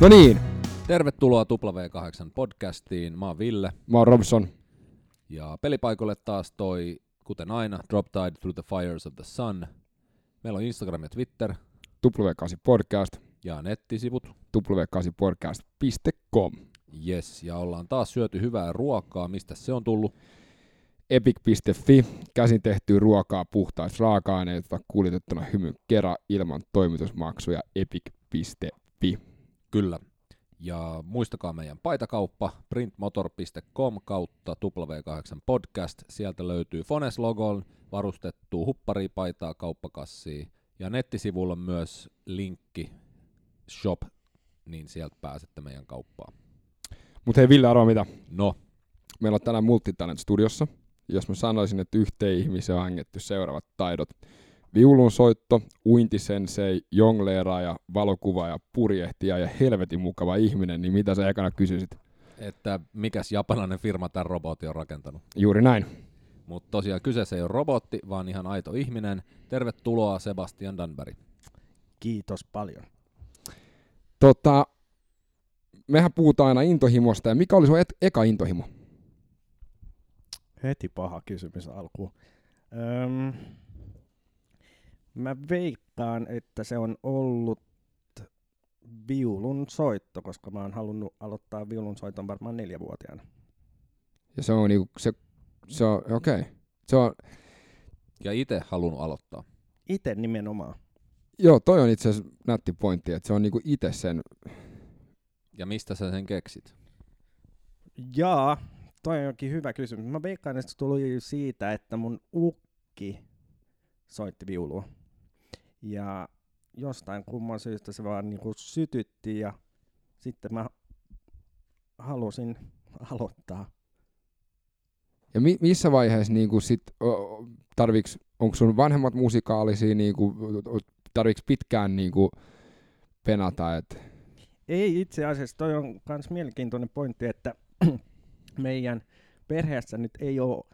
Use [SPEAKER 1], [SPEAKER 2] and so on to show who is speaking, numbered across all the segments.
[SPEAKER 1] No niin,
[SPEAKER 2] Tervetuloa W8 podcastiin. Mä oon Ville
[SPEAKER 1] mä oon Robson.
[SPEAKER 2] ja pelipaikoille taas toi, kuten aina, Drop Tide Through the Fires of the Sun. Meillä on Instagram ja Twitter
[SPEAKER 1] W8 Podcast,
[SPEAKER 2] ja nettisivut.
[SPEAKER 1] w8podcast.com,
[SPEAKER 2] Yes, ja ollaan taas syöty hyvää ruokaa. Mistä se on tullut?
[SPEAKER 1] epic.fi, käsin tehtyä ruokaa puhtaista raaka-aineita kuljetettuna hymyn kerran ilman toimitusmaksuja epic.fi.
[SPEAKER 2] Kyllä. Ja muistakaa meidän paitakauppa printmotor.com kautta W8 podcast. Sieltä löytyy Fones-logon varustettua huppari paitaa kauppakassiin. Ja nettisivulla on myös linkki shop, niin sieltä pääsette meidän kauppaan.
[SPEAKER 1] Mutta hei Ville, arvaa mitä?
[SPEAKER 2] No,
[SPEAKER 1] Meillä on tänään Multitalent studiossa. Jos mä sanoisin, että yhteen ihmiseen on hängetty seuraavat taidot. Viulun soitto, uintisensei, jongleeraaja, valokuvaaja, purjehtija ja helvetin mukava ihminen, niin mitä sä ekana kysyisit?
[SPEAKER 2] että mikäs japanilainen firma tämän robotin on rakentanut.
[SPEAKER 1] Juuri näin.
[SPEAKER 2] Mutta tosiaan kyseessä ei ole robotti, vaan ihan aito ihminen. Tervetuloa Sebastian Danberg.
[SPEAKER 3] Kiitos paljon.
[SPEAKER 1] Tota, mehän puhutaan aina intohimosta, ja mikä oli sun et- eka intohimo?
[SPEAKER 3] Heti paha kysymys alkuun. Öm, mä veikkaan, että se on ollut viulun soitto, koska mä oon halunnut aloittaa viulun soiton varmaan neljävuotiaana.
[SPEAKER 1] Ja se on niinku, se, se on, okei. Okay. Se on,
[SPEAKER 2] Ja itse halunnut aloittaa.
[SPEAKER 3] Itse nimenomaan.
[SPEAKER 1] joo, toi on itse asiassa nätti pointti, että se on niinku itse sen,
[SPEAKER 2] Ja mistä sä sen keksit?
[SPEAKER 3] Jaa, toi onkin hyvä kysymys. Mä veikkaan, että se tuli siitä, että mun ukki soitti viulua. Ja jostain kumman syystä se vaan niinku sytytti ja sitten mä halusin aloittaa.
[SPEAKER 1] ja mi, missä vaiheessa niinku sit, o, tarviks, onko sun vanhemmat musikaalisia, niinku, tarviks pitkään niinku penata, että
[SPEAKER 3] Ei itse asiassa, toi on myös mielenkiintoinen pointti, että meidän perheessä nyt ei ole,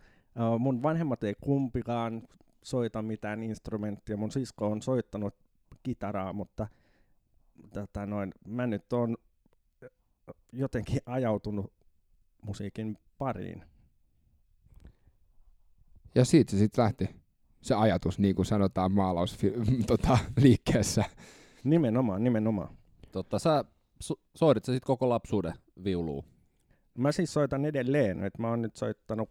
[SPEAKER 3] mun vanhemmat ei kumpikaan soita mitään instrumenttia, mun sisko on soittanut kitaraa, mutta tota noin, mä nyt on jotenkin ajautunut musiikin pariin.
[SPEAKER 1] ja siitä se sitten lähti, se ajatus, niin kuin sanotaan maalaus tota, liikkeessä.
[SPEAKER 3] Nimenomaan, nimenomaan.
[SPEAKER 2] Totta, sä so- soidit sä sit koko lapsuuden viulua.
[SPEAKER 3] Mä siis soitan edelleen, että mä oon nyt soittanut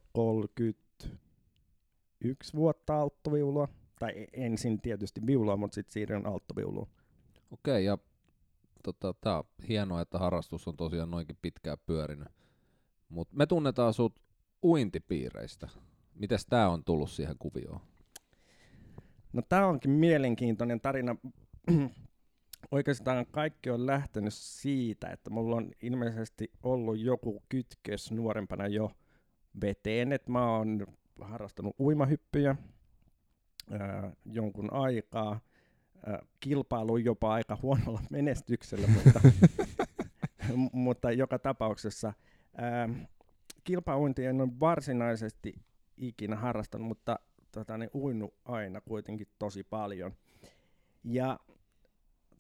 [SPEAKER 3] 31 vuotta alttoviulua. Tai e- ensin tietysti viulua, mutta sitten siirryn alttoviuluun.
[SPEAKER 2] Okei, ja tota, tää on hienoa, että harrastus on tosiaan noinkin pitkään pyörinyt. Mutta me tunnetaan sut uintipiireistä. Mites tää on tullut siihen kuvioon?
[SPEAKER 3] No tää onkin mielenkiintoinen tarina. Oikeastaan kaikki on lähtenyt siitä, että mulla on ilmeisesti ollut joku kytkös nuorempana jo veteen, että mä oon harrastanut uimahyppyjä ää, jonkun aikaa, ää, kilpailu jopa aika huonolla menestyksellä, mutta, mutta joka tapauksessa ää, kilpauintia en ole varsinaisesti ikinä harrastanut, mutta tota, ne uinut aina kuitenkin tosi paljon. Ja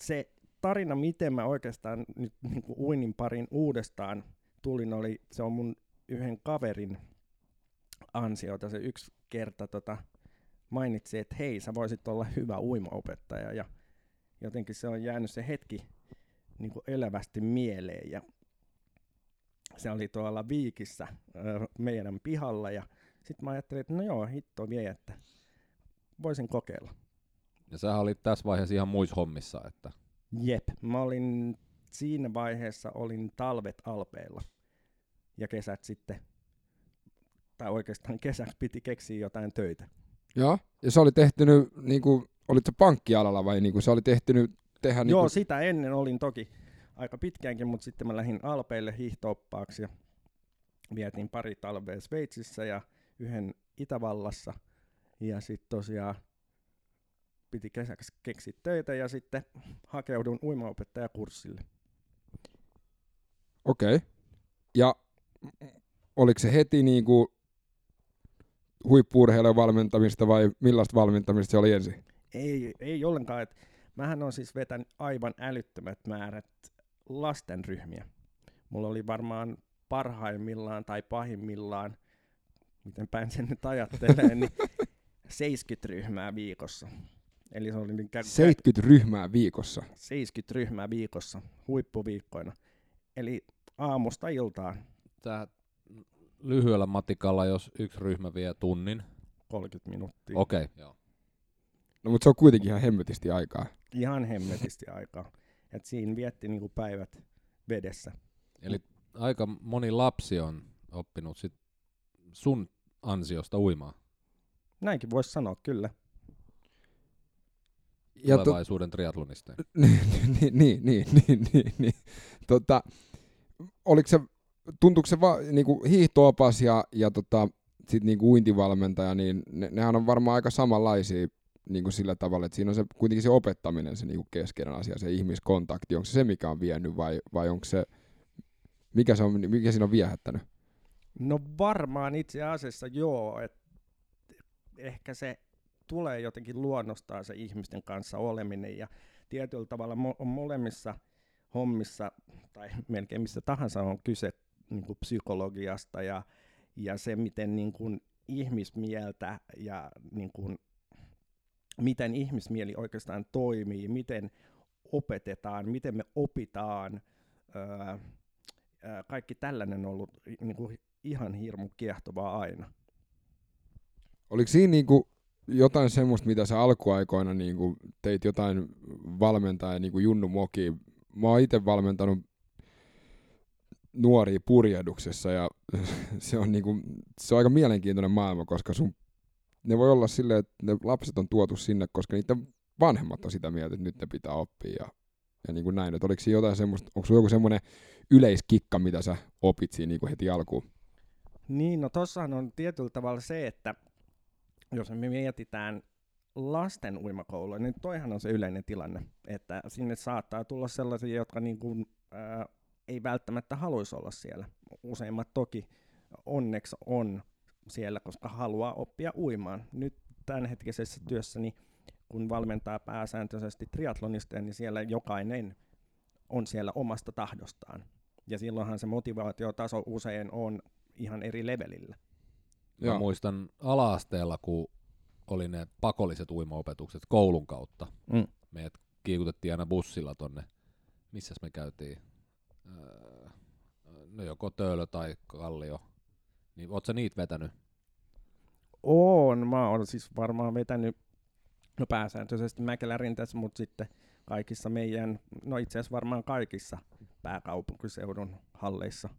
[SPEAKER 3] se tarina, miten mä oikeastaan nyt niin kuin uinnin parin uudestaan tulin, oli, se on mun yhden kaverin ansiota. Se yksi kerta tota, mainitsi, että hei, sä voisit olla hyvä uimaopettaja. Ja jotenkin se on jäänyt se hetki niin kuin elävästi mieleen. Ja se oli tuolla Viikissä meidän pihalla ja sitten mä ajattelin, että no joo, hitto vie, että voisin kokeilla.
[SPEAKER 2] Ja sä olit tässä vaiheessa ihan muissa hommissa, että
[SPEAKER 3] Jep, mä olin siinä vaiheessa olin talvet alpeilla ja kesät sitten, tai oikeastaan kesäksi piti keksiä jotain töitä.
[SPEAKER 1] Joo, ja se oli tehtynyt, niinku, olit se pankkialalla vai niinku, se oli tehtynyt tehdä
[SPEAKER 3] Joo,
[SPEAKER 1] niinku,
[SPEAKER 3] sitä ennen olin toki aika pitkäänkin, mutta sitten mä lähdin alpeille hiihtooppaaksi ja vietin pari talvea Sveitsissä ja yhden Itävallassa. Ja sitten tosiaan piti kesäksi keksiä töitä ja sitten hakeudun uimaopettajakurssille.
[SPEAKER 1] Okei. Okay. Ja oliko se heti niinku huippuurheilijan valmentamista vai millaista valmentamista se oli ensin?
[SPEAKER 3] Ei, ei ollenkaan. Et mähän on siis vetänyt aivan älyttömät määrät lastenryhmiä. Mulla oli varmaan parhaimmillaan tai pahimmillaan, miten päin sen nyt ajattelee, niin 70 ryhmää viikossa. Eli se oli niin kä-
[SPEAKER 1] 70 ryhmää viikossa.
[SPEAKER 3] 70 ryhmää viikossa, huippuviikkoina. Eli aamusta iltaan
[SPEAKER 2] Tää lyhyellä matikalla, jos yksi ryhmä vie tunnin.
[SPEAKER 3] 30 minuuttia.
[SPEAKER 2] Okei, okay, joo.
[SPEAKER 1] No mutta se on kuitenkin ihan hemmetisti aikaa.
[SPEAKER 3] Ihan hemmetisti aikaa. Et siinä vietti niinku päivät vedessä.
[SPEAKER 2] Eli aika moni lapsi on oppinut sit sun ansiosta uimaan
[SPEAKER 3] Näinkin voisi sanoa, kyllä.
[SPEAKER 1] Ja to,
[SPEAKER 2] tulevaisuuden triatlonista.
[SPEAKER 1] niin, niin, niin, niin, niin, niin, niin. Tota, oliko se, tuntuuko se va, niinku hiihtoopas ja, ja tota, sit niinku uintivalmentaja, niin ne, nehän on varmaan aika samanlaisia niinku sillä tavalla, että siinä on se, kuitenkin se opettaminen se niinku keskeinen asia, se ihmiskontakti. Onko se se, mikä on vienyt vai, vai onko se, mikä, se on, mikä siinä on viehättänyt?
[SPEAKER 3] No varmaan itse asiassa joo, että ehkä se tulee jotenkin luonnostaan se ihmisten kanssa oleminen ja tietyllä tavalla mo- on molemmissa hommissa tai melkein missä tahansa on kyse niin kuin psykologiasta ja, ja se, miten niin kuin ihmismieltä ja niin kuin, miten ihmismieli oikeastaan toimii, miten opetetaan, miten me opitaan. Öö, öö, kaikki tällainen on ollut niin kuin ihan hirmu kiehtovaa aina.
[SPEAKER 1] Oliko siinä niinku jotain semmoista, mitä sä alkuaikoina niinku teit jotain valmentaa niinku Junnu Moki. Mä oon itse valmentanut nuoria purjehduksessa ja se on, niinku, se on aika mielenkiintoinen maailma, koska sun, ne voi olla silleen, että ne lapset on tuotu sinne, koska niiden vanhemmat on sitä mieltä, että nyt ne pitää oppia ja, ja niin kuin näin. Että oliko jotain semmoista, onko joku semmoinen yleiskikka, mitä sä opit siinä niin kuin heti alkuun?
[SPEAKER 3] Niin, no tossahan on tietyllä tavalla se, että jos me mietitään lasten uimakoulua, niin toihan on se yleinen tilanne, että sinne saattaa tulla sellaisia, jotka niin kuin, ää, ei välttämättä haluaisi olla siellä. Useimmat toki onneksi on siellä, koska haluaa oppia uimaan. Nyt tämänhetkisessä työssäni, kun valmentaa pääsääntöisesti triatlonisteja, niin siellä jokainen on siellä omasta tahdostaan. Ja silloinhan se motivaatiotaso usein on ihan eri levelillä.
[SPEAKER 2] Mä
[SPEAKER 1] Joo.
[SPEAKER 2] muistan ala-asteella, kun oli ne pakolliset uimaopetukset koulun kautta.
[SPEAKER 3] Mm.
[SPEAKER 2] Meidät kiikutettiin aina bussilla tonne. Missäs me käytiin? Öö, no joko Töölö tai Kallio. Niin oot sä niitä vetänyt?
[SPEAKER 3] On, mä oon siis varmaan vetänyt no pääsääntöisesti Mäkelärintässä, mutta sitten kaikissa meidän, no itse asiassa varmaan kaikissa pääkaupunkiseudun halleissa.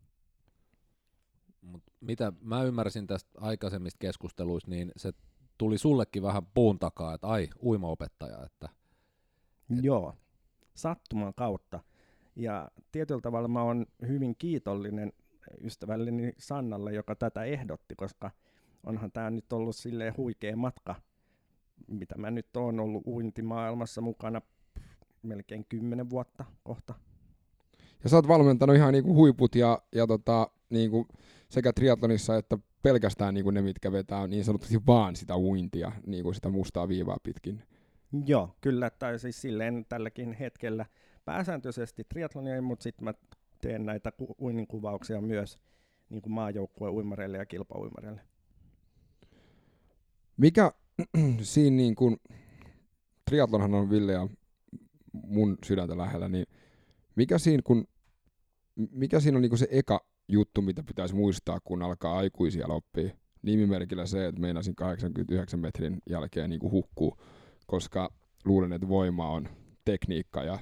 [SPEAKER 2] Mut mitä mä ymmärsin tästä aikaisemmista keskusteluista, niin se tuli sullekin vähän puun takaa, että ai, uimaopettaja, että
[SPEAKER 3] Et. Joo, sattuman kautta. Ja tietyllä tavalla mä oon hyvin kiitollinen ystävälleni Sannalle, joka tätä ehdotti, koska onhan tämä nyt ollut silleen huikea matka, mitä mä nyt oon ollut uintimaailmassa mukana melkein kymmenen vuotta kohta.
[SPEAKER 1] Ja sä oot valmentanut ihan niinku huiput ja, ja tota, niinku sekä triatlonissa että pelkästään niinku ne, mitkä vetää niin sanotusti vaan sitä uintia, niinku sitä mustaa viivaa pitkin.
[SPEAKER 3] Joo, kyllä, tai siis silleen tälläkin hetkellä pääsääntöisesti triatlonia, mutta sitten mä teen näitä uinnin kuvauksia myös niin kuin maajoukkueen uimareille ja kilpauimareille.
[SPEAKER 1] Mikä siinä niin kuin, triatlonhan on Ville ja mun sydäntä lähellä, niin mikä siinä, kun, mikä siinä on niin kuin se eka juttu, mitä pitäisi muistaa, kun alkaa aikuisia oppia? Nimimerkillä se, että meinasin 89 metrin jälkeen niin kuin hukkuu, koska luulen, että voima on tekniikka ja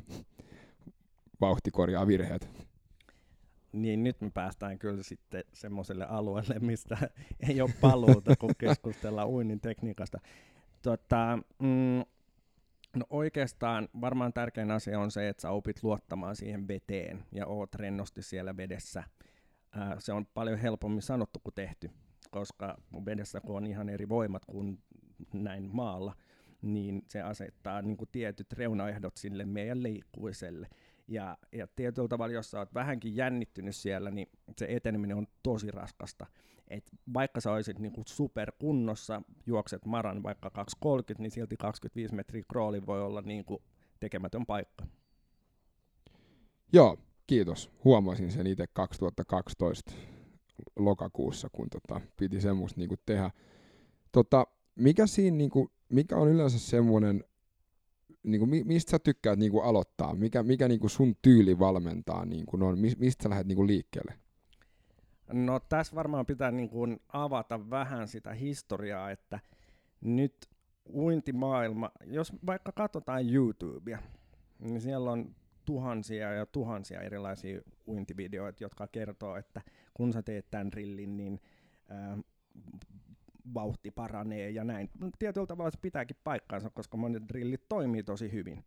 [SPEAKER 1] vauhti korjaa virheet.
[SPEAKER 3] Niin nyt me päästään kyllä sitten semmoiselle alueelle, mistä ei ole paluuta, kun keskustellaan uinnin tekniikasta. Tota, mm, no oikeastaan varmaan tärkein asia on se, että sä opit luottamaan siihen veteen ja oot rennosti siellä vedessä. Ää, se on paljon helpommin sanottu kuin tehty, koska vedessä kun on ihan eri voimat kuin näin maalla, niin se asettaa niin kuin tietyt reunaehdot sille meidän liikkuiselle. Ja, ja tietyllä tavalla, jos sä oot vähänkin jännittynyt siellä, niin se eteneminen on tosi raskasta. Et vaikka sä olisit niinku superkunnossa, juokset maran vaikka 2.30, niin silti 25 metriä krooli voi olla niinku tekemätön paikka.
[SPEAKER 1] Joo, kiitos. Huomasin sen itse 2012 lokakuussa, kun tota, piti semmoista niinku tehdä. Tota, mikä, siinä, niinku, mikä on yleensä semmoinen, niinku, mistä sä tykkäät niinku aloittaa? Mikä, mikä niinku sun tyyli valmentaa? Niinku, no, mistä sä lähdet niinku liikkeelle?
[SPEAKER 3] No tässä varmaan pitää niin kuin avata vähän sitä historiaa, että nyt uintimaailma, jos vaikka katsotaan YouTubea, niin siellä on tuhansia ja tuhansia erilaisia uintivideoita, jotka kertoo, että kun sä teet tämän drillin, niin vauhti paranee ja näin. Tietyllä tavalla se pitääkin paikkaansa, koska monet drillit toimii tosi hyvin.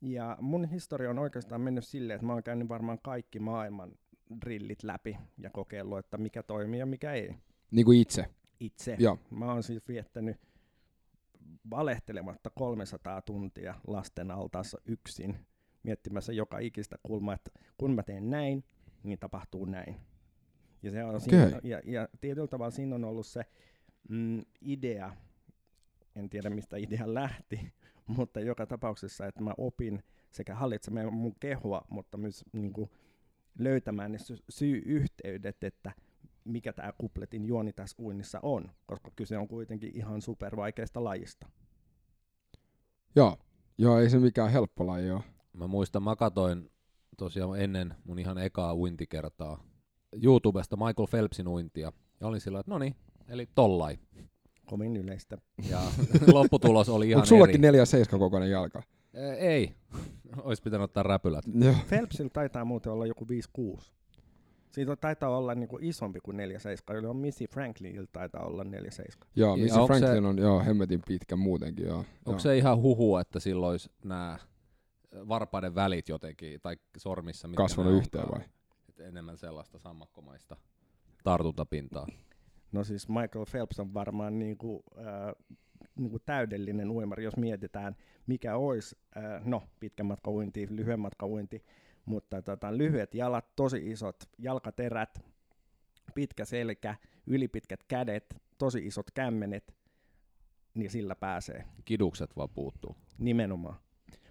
[SPEAKER 3] Ja mun historia on oikeastaan mennyt silleen, että mä oon käynyt varmaan kaikki maailman drillit läpi ja kokeillut, että mikä toimii ja mikä ei.
[SPEAKER 1] Niin kuin itse?
[SPEAKER 3] Itse.
[SPEAKER 1] Joo.
[SPEAKER 3] Mä oon siis viettänyt valehtelematta 300 tuntia lasten altaassa yksin miettimässä joka ikistä kulmaa, että kun mä teen näin, niin tapahtuu näin. Ja, se on okay. siinä, ja, ja tietyllä tavalla siinä on ollut se mm, idea, en tiedä mistä idea lähti, mutta joka tapauksessa, että mä opin sekä hallitsemaan mun kehoa, mutta myös niin kuin, löytämään ne sy- syy-yhteydet, että mikä tämä kupletin juoni tässä uinnissa on, koska kyse on kuitenkin ihan supervaikeasta lajista.
[SPEAKER 1] Joo, joo ei se mikään helppo laji ole.
[SPEAKER 2] Mä muistan, mä katoin tosiaan ennen mun ihan ekaa uintikertaa YouTubesta Michael Phelpsin uintia. Ja olin sillä, että no niin, eli tollai.
[SPEAKER 3] Kovin yleistä.
[SPEAKER 2] Ja lopputulos oli ihan
[SPEAKER 1] Onko sullakin 4-7 kokoinen jalka?
[SPEAKER 2] Ei. Olisi pitänyt ottaa räpylät.
[SPEAKER 3] Joo. Phelpsillä taitaa muuten olla joku 5-6. Siitä taitaa olla niinku isompi kuin 4-7. on Missy Franklinilla taitaa olla 4-7.
[SPEAKER 1] Joo, Missy Franklin se, on joo, hemmetin pitkä muutenkin. Joo.
[SPEAKER 2] Onko joo. se ihan huhu, että silloin olisi nämä varpaiden välit jotenkin, tai sormissa.
[SPEAKER 1] Kasvanut yhteen vai?
[SPEAKER 2] Et enemmän sellaista sammakkomaista tartuntapintaa.
[SPEAKER 3] No siis Michael Phelps on varmaan niinku, äh, niinku täydellinen uimari, jos mietitään, mikä olisi, äh, no pitkän matka uinti, lyhyen matka uinti, mutta tota, lyhyet jalat, tosi isot jalkaterät, pitkä selkä, ylipitkät kädet, tosi isot kämmenet, niin sillä pääsee.
[SPEAKER 2] Kidukset vaan puuttuu.
[SPEAKER 3] Nimenomaan.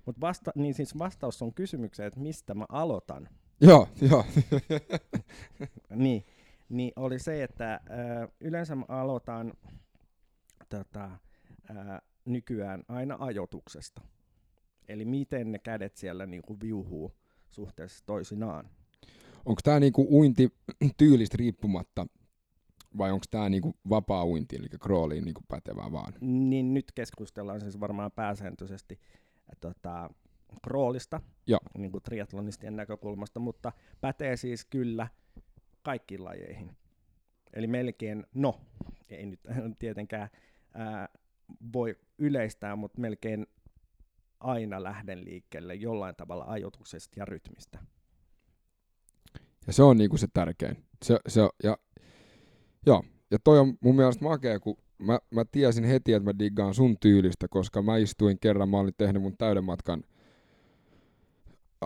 [SPEAKER 3] Mutta vasta, niin siis vastaus on kysymykseen, että mistä mä aloitan.
[SPEAKER 1] Joo, joo.
[SPEAKER 3] niin, niin oli se, että äh, yleensä mä aloitan tota, äh, nykyään aina ajotuksesta. Eli miten ne kädet siellä niinku viuhuu suhteessa toisinaan.
[SPEAKER 1] Onko tämä niinku uinti tyylistä riippumatta vai onko tämä niinku vapaa uinti, eli crawliin niinku pätevää vaan?
[SPEAKER 3] Niin nyt keskustellaan siis varmaan pääsääntöisesti tota, kroolista, niin kuin triatlonistien näkökulmasta, mutta pätee siis kyllä kaikkiin lajeihin. Eli melkein, no, ei nyt tietenkään ää, voi yleistää, mutta melkein aina lähden liikkeelle jollain tavalla ajotuksesta ja rytmistä.
[SPEAKER 1] Ja se on niinku se tärkein. Se, se, ja, joo, ja toi on mun mielestä makea, kun mä, mä tiesin heti, että mä diggaan sun tyylistä, koska mä istuin kerran, mä olin tehnyt mun täyden matkan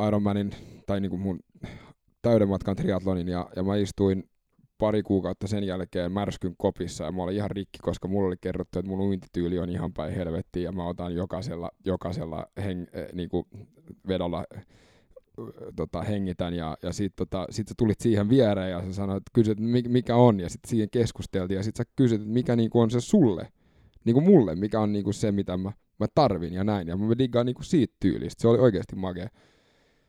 [SPEAKER 1] Ironmanin, tai niinku mun täyden matkan triatlonin, ja, ja mä istuin pari kuukautta sen jälkeen märskyn kopissa, ja mä olin ihan rikki, koska mulla oli kerrottu, että mun uintityyli on ihan päin helvettiin, ja mä otan jokaisella, jokaisella heng, eh, niinku vedolla tota, hengitän ja, ja sitten tota, sit sä tulit siihen viereen ja sä sanoit, että kysyt, mikä on ja sitten siihen keskusteltiin ja sitten sä kysyt, että mikä niinku on se sulle, niinku mulle, mikä on niinku se, mitä mä, mä tarvin ja näin. Ja mä diggaan niinku siitä tyylistä, se oli oikeasti makea.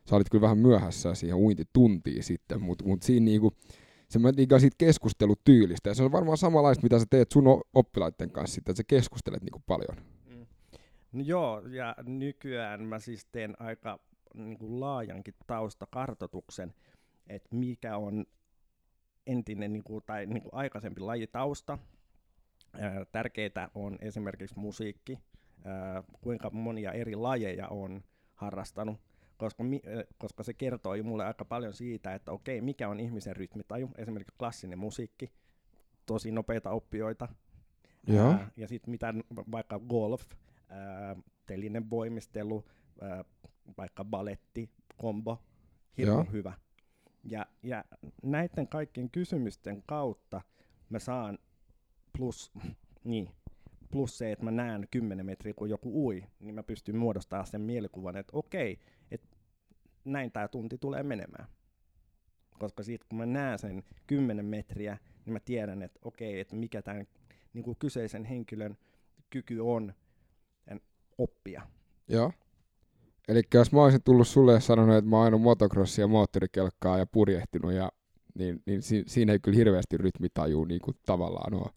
[SPEAKER 1] Sä olit kyllä vähän myöhässä siihen uintituntiin sitten, mutta mut siinä niinku, se mä siitä keskustelutyylistä ja se on varmaan samanlaista, mitä sä teet sun oppilaiden kanssa että sä keskustelet niinku paljon. Mm.
[SPEAKER 3] No joo, ja nykyään mä siis teen aika niin kuin laajankin taustakartoituksen, että mikä on entinen niin kuin, tai niin kuin aikaisempi lajitausta. tärkeää on esimerkiksi musiikki, kuinka monia eri lajeja on harrastanut, koska, koska se kertoo mulle aika paljon siitä, että okei, mikä on ihmisen rytmitaju, esimerkiksi klassinen musiikki, tosi nopeita oppijoita,
[SPEAKER 1] Ää,
[SPEAKER 3] ja sitten mitä vaikka golf, ää, telinen voimistelu, ää, vaikka baletti, kombo, hirveän hyvä. Ja, ja näiden kaikkien kysymysten kautta mä saan plus, niin, plus se, että mä näen 10 metriä, kun joku ui, niin mä pystyn muodostamaan sen mielikuvan, että okei, näin tämä tunti tulee menemään. koska siitä kun mä näen sen 10 metriä, niin mä tiedän, että okei, että mikä tämän niin kuin kyseisen henkilön kyky on oppia.
[SPEAKER 1] Joo. Eli jos mä olisin tullut sulle ja sanonut, että mä oon ajanut motocrossia, moottorikelkkaa ja purjehtinut, ja, niin, niin si- siinä ei kyllä hirveästi rytmitaju niin kuin tavallaan ole.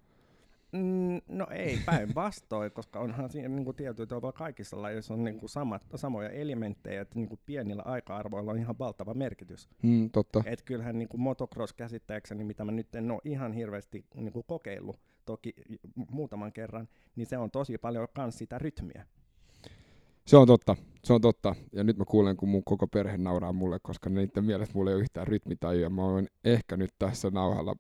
[SPEAKER 3] Mm, no ei, päinvastoin, koska onhan siinä niin kuin tietyllä tavalla kaikissa lajeissa on niin kuin samat, samoja elementtejä, että niin kuin pienillä aika-arvoilla on ihan valtava merkitys.
[SPEAKER 1] Mm, totta.
[SPEAKER 3] Et kyllähän niin kuin motocross käsittääkseni, mitä mä nyt en ole ihan hirveästi niin kuin kokeillut, toki muutaman kerran, niin se on tosi paljon myös sitä rytmiä.
[SPEAKER 1] Se on totta, se on totta. Ja nyt mä kuulen, kun mun koko perhe nauraa mulle, koska niiden mielestä mulla ei ole yhtään rytmitajua. Mä voin ehkä nyt tässä nauhalla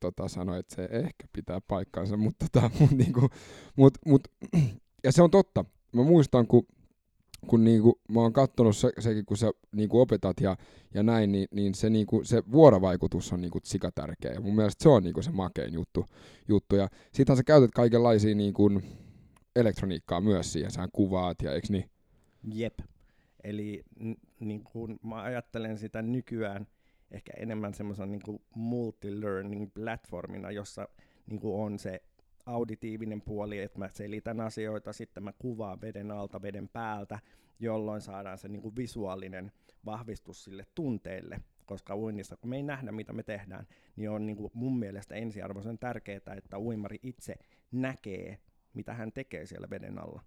[SPEAKER 1] tota, sanoa, että se ehkä pitää paikkaansa, mutta tota, mut, niinku, mut, mut, ja se on totta. Mä muistan, kun kun niinku, mä oon katsonut se, sekin, kun sä niinku opetat ja, ja näin, niin, niin se, niinku, se vuorovaikutus on niinku tärkeä. Ja mun mielestä se on niinku se makein juttu. juttu. Ja sittenhän sä käytät kaikenlaisia niinku, elektroniikkaa myös siihen, sä kuvaat ja eikö niin?
[SPEAKER 3] Jep. Eli n- niin kun mä ajattelen sitä nykyään ehkä enemmän semmoisen niin multi-learning platformina, jossa niin on se auditiivinen puoli, että mä selitän asioita, sitten mä kuvaan veden alta, veden päältä, jolloin saadaan se niin kuin visuaalinen vahvistus sille tunteelle, koska uinnissa, kun me ei nähdä, mitä me tehdään, niin on niin kuin mun mielestä ensiarvoisen tärkeää, että uimari itse näkee, mitä hän tekee siellä veden alla.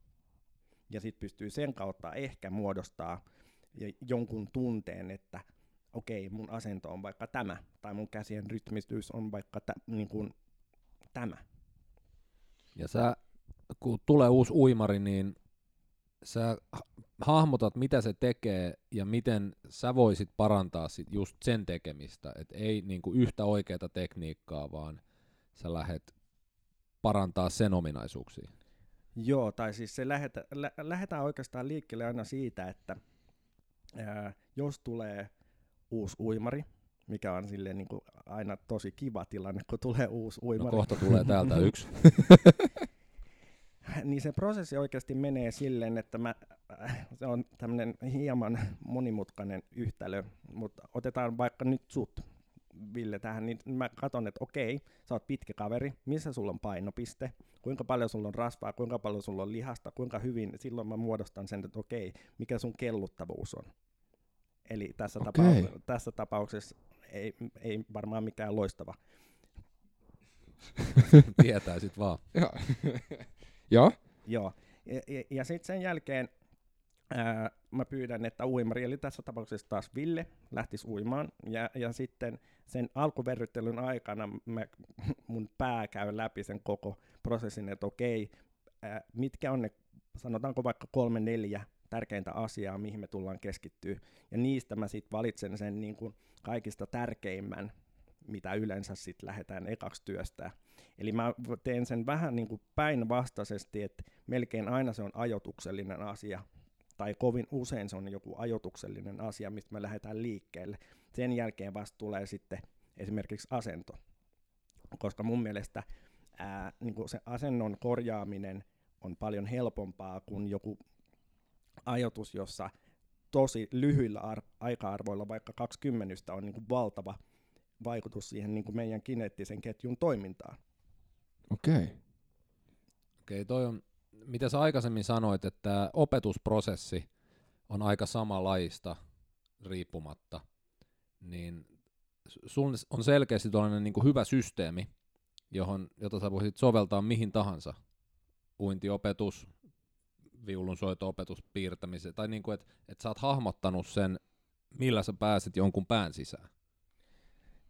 [SPEAKER 3] Ja sitten pystyy sen kautta ehkä muodostaa jonkun tunteen, että okei, okay, mun asento on vaikka tämä, tai mun käsien rytmistys on vaikka tä, niin kuin tämä.
[SPEAKER 2] Ja sä, kun tulee uusi uimari, niin sä hahmotat, mitä se tekee ja miten sä voisit parantaa sit just sen tekemistä. Et ei niinku yhtä oikeaa tekniikkaa, vaan sä lähet parantaa sen ominaisuuksia.
[SPEAKER 3] Joo, tai siis se lähetä, lä- lähdetään oikeastaan liikkeelle aina siitä, että ää, jos tulee uusi uimari, mikä on silleen niin kuin aina tosi kiva tilanne, kun tulee uusi no uimari.
[SPEAKER 2] No kohta tulee täältä yksi.
[SPEAKER 3] niin se prosessi oikeasti menee silleen, että mä, se on tämmöinen hieman monimutkainen yhtälö, mutta otetaan vaikka nyt sut, Ville, tähän, niin mä katson, että okei, sä oot pitkä kaveri, missä sulla on painopiste, kuinka paljon sulla on rasvaa, kuinka paljon sulla on lihasta, kuinka hyvin, silloin mä muodostan sen, että okei, mikä sun kelluttavuus on. Eli tässä, okay. tapauksessa, tässä tapauksessa ei, ei varmaan mikään loistava.
[SPEAKER 2] Tietää sit vaan.
[SPEAKER 1] Joo.
[SPEAKER 3] Joo. Ja, ja, ja sitten sen jälkeen ää, mä pyydän, että uimari, eli tässä tapauksessa taas Ville, lähtisi uimaan. Ja, ja sitten sen alkuverryttelyn aikana mä, mun pää käy läpi sen koko prosessin, että okei, ää, mitkä on ne, sanotaanko vaikka kolme, neljä tärkeintä asiaa, mihin me tullaan keskittyä. Ja niistä mä sitten valitsen sen niin kuin kaikista tärkeimmän, mitä yleensä sitten lähdetään ekaksi työstää. Eli mä teen sen vähän niin kuin päinvastaisesti, että melkein aina se on ajotuksellinen asia, tai kovin usein se on joku ajotuksellinen asia, mistä me lähdetään liikkeelle. Sen jälkeen vasta tulee sitten esimerkiksi asento, koska mun mielestä ää, niin kuin se asennon korjaaminen on paljon helpompaa kuin joku ajatus, jossa tosi lyhyillä ar- aika-arvoilla, vaikka 20 on niin kuin valtava vaikutus siihen niin kuin meidän kineettisen ketjun toimintaan.
[SPEAKER 1] Okei. Okay.
[SPEAKER 2] Okei, okay, toi on, mitä sä aikaisemmin sanoit, että opetusprosessi on aika samanlaista riippumatta, niin sun on selkeästi tuollainen niin hyvä systeemi, johon, jota sä voisit soveltaa mihin tahansa. Uintiopetus, viulun soito-opetus, piirtämisen, tai niin kuin, että et sä oot hahmottanut sen, millä sä pääset jonkun pään sisään.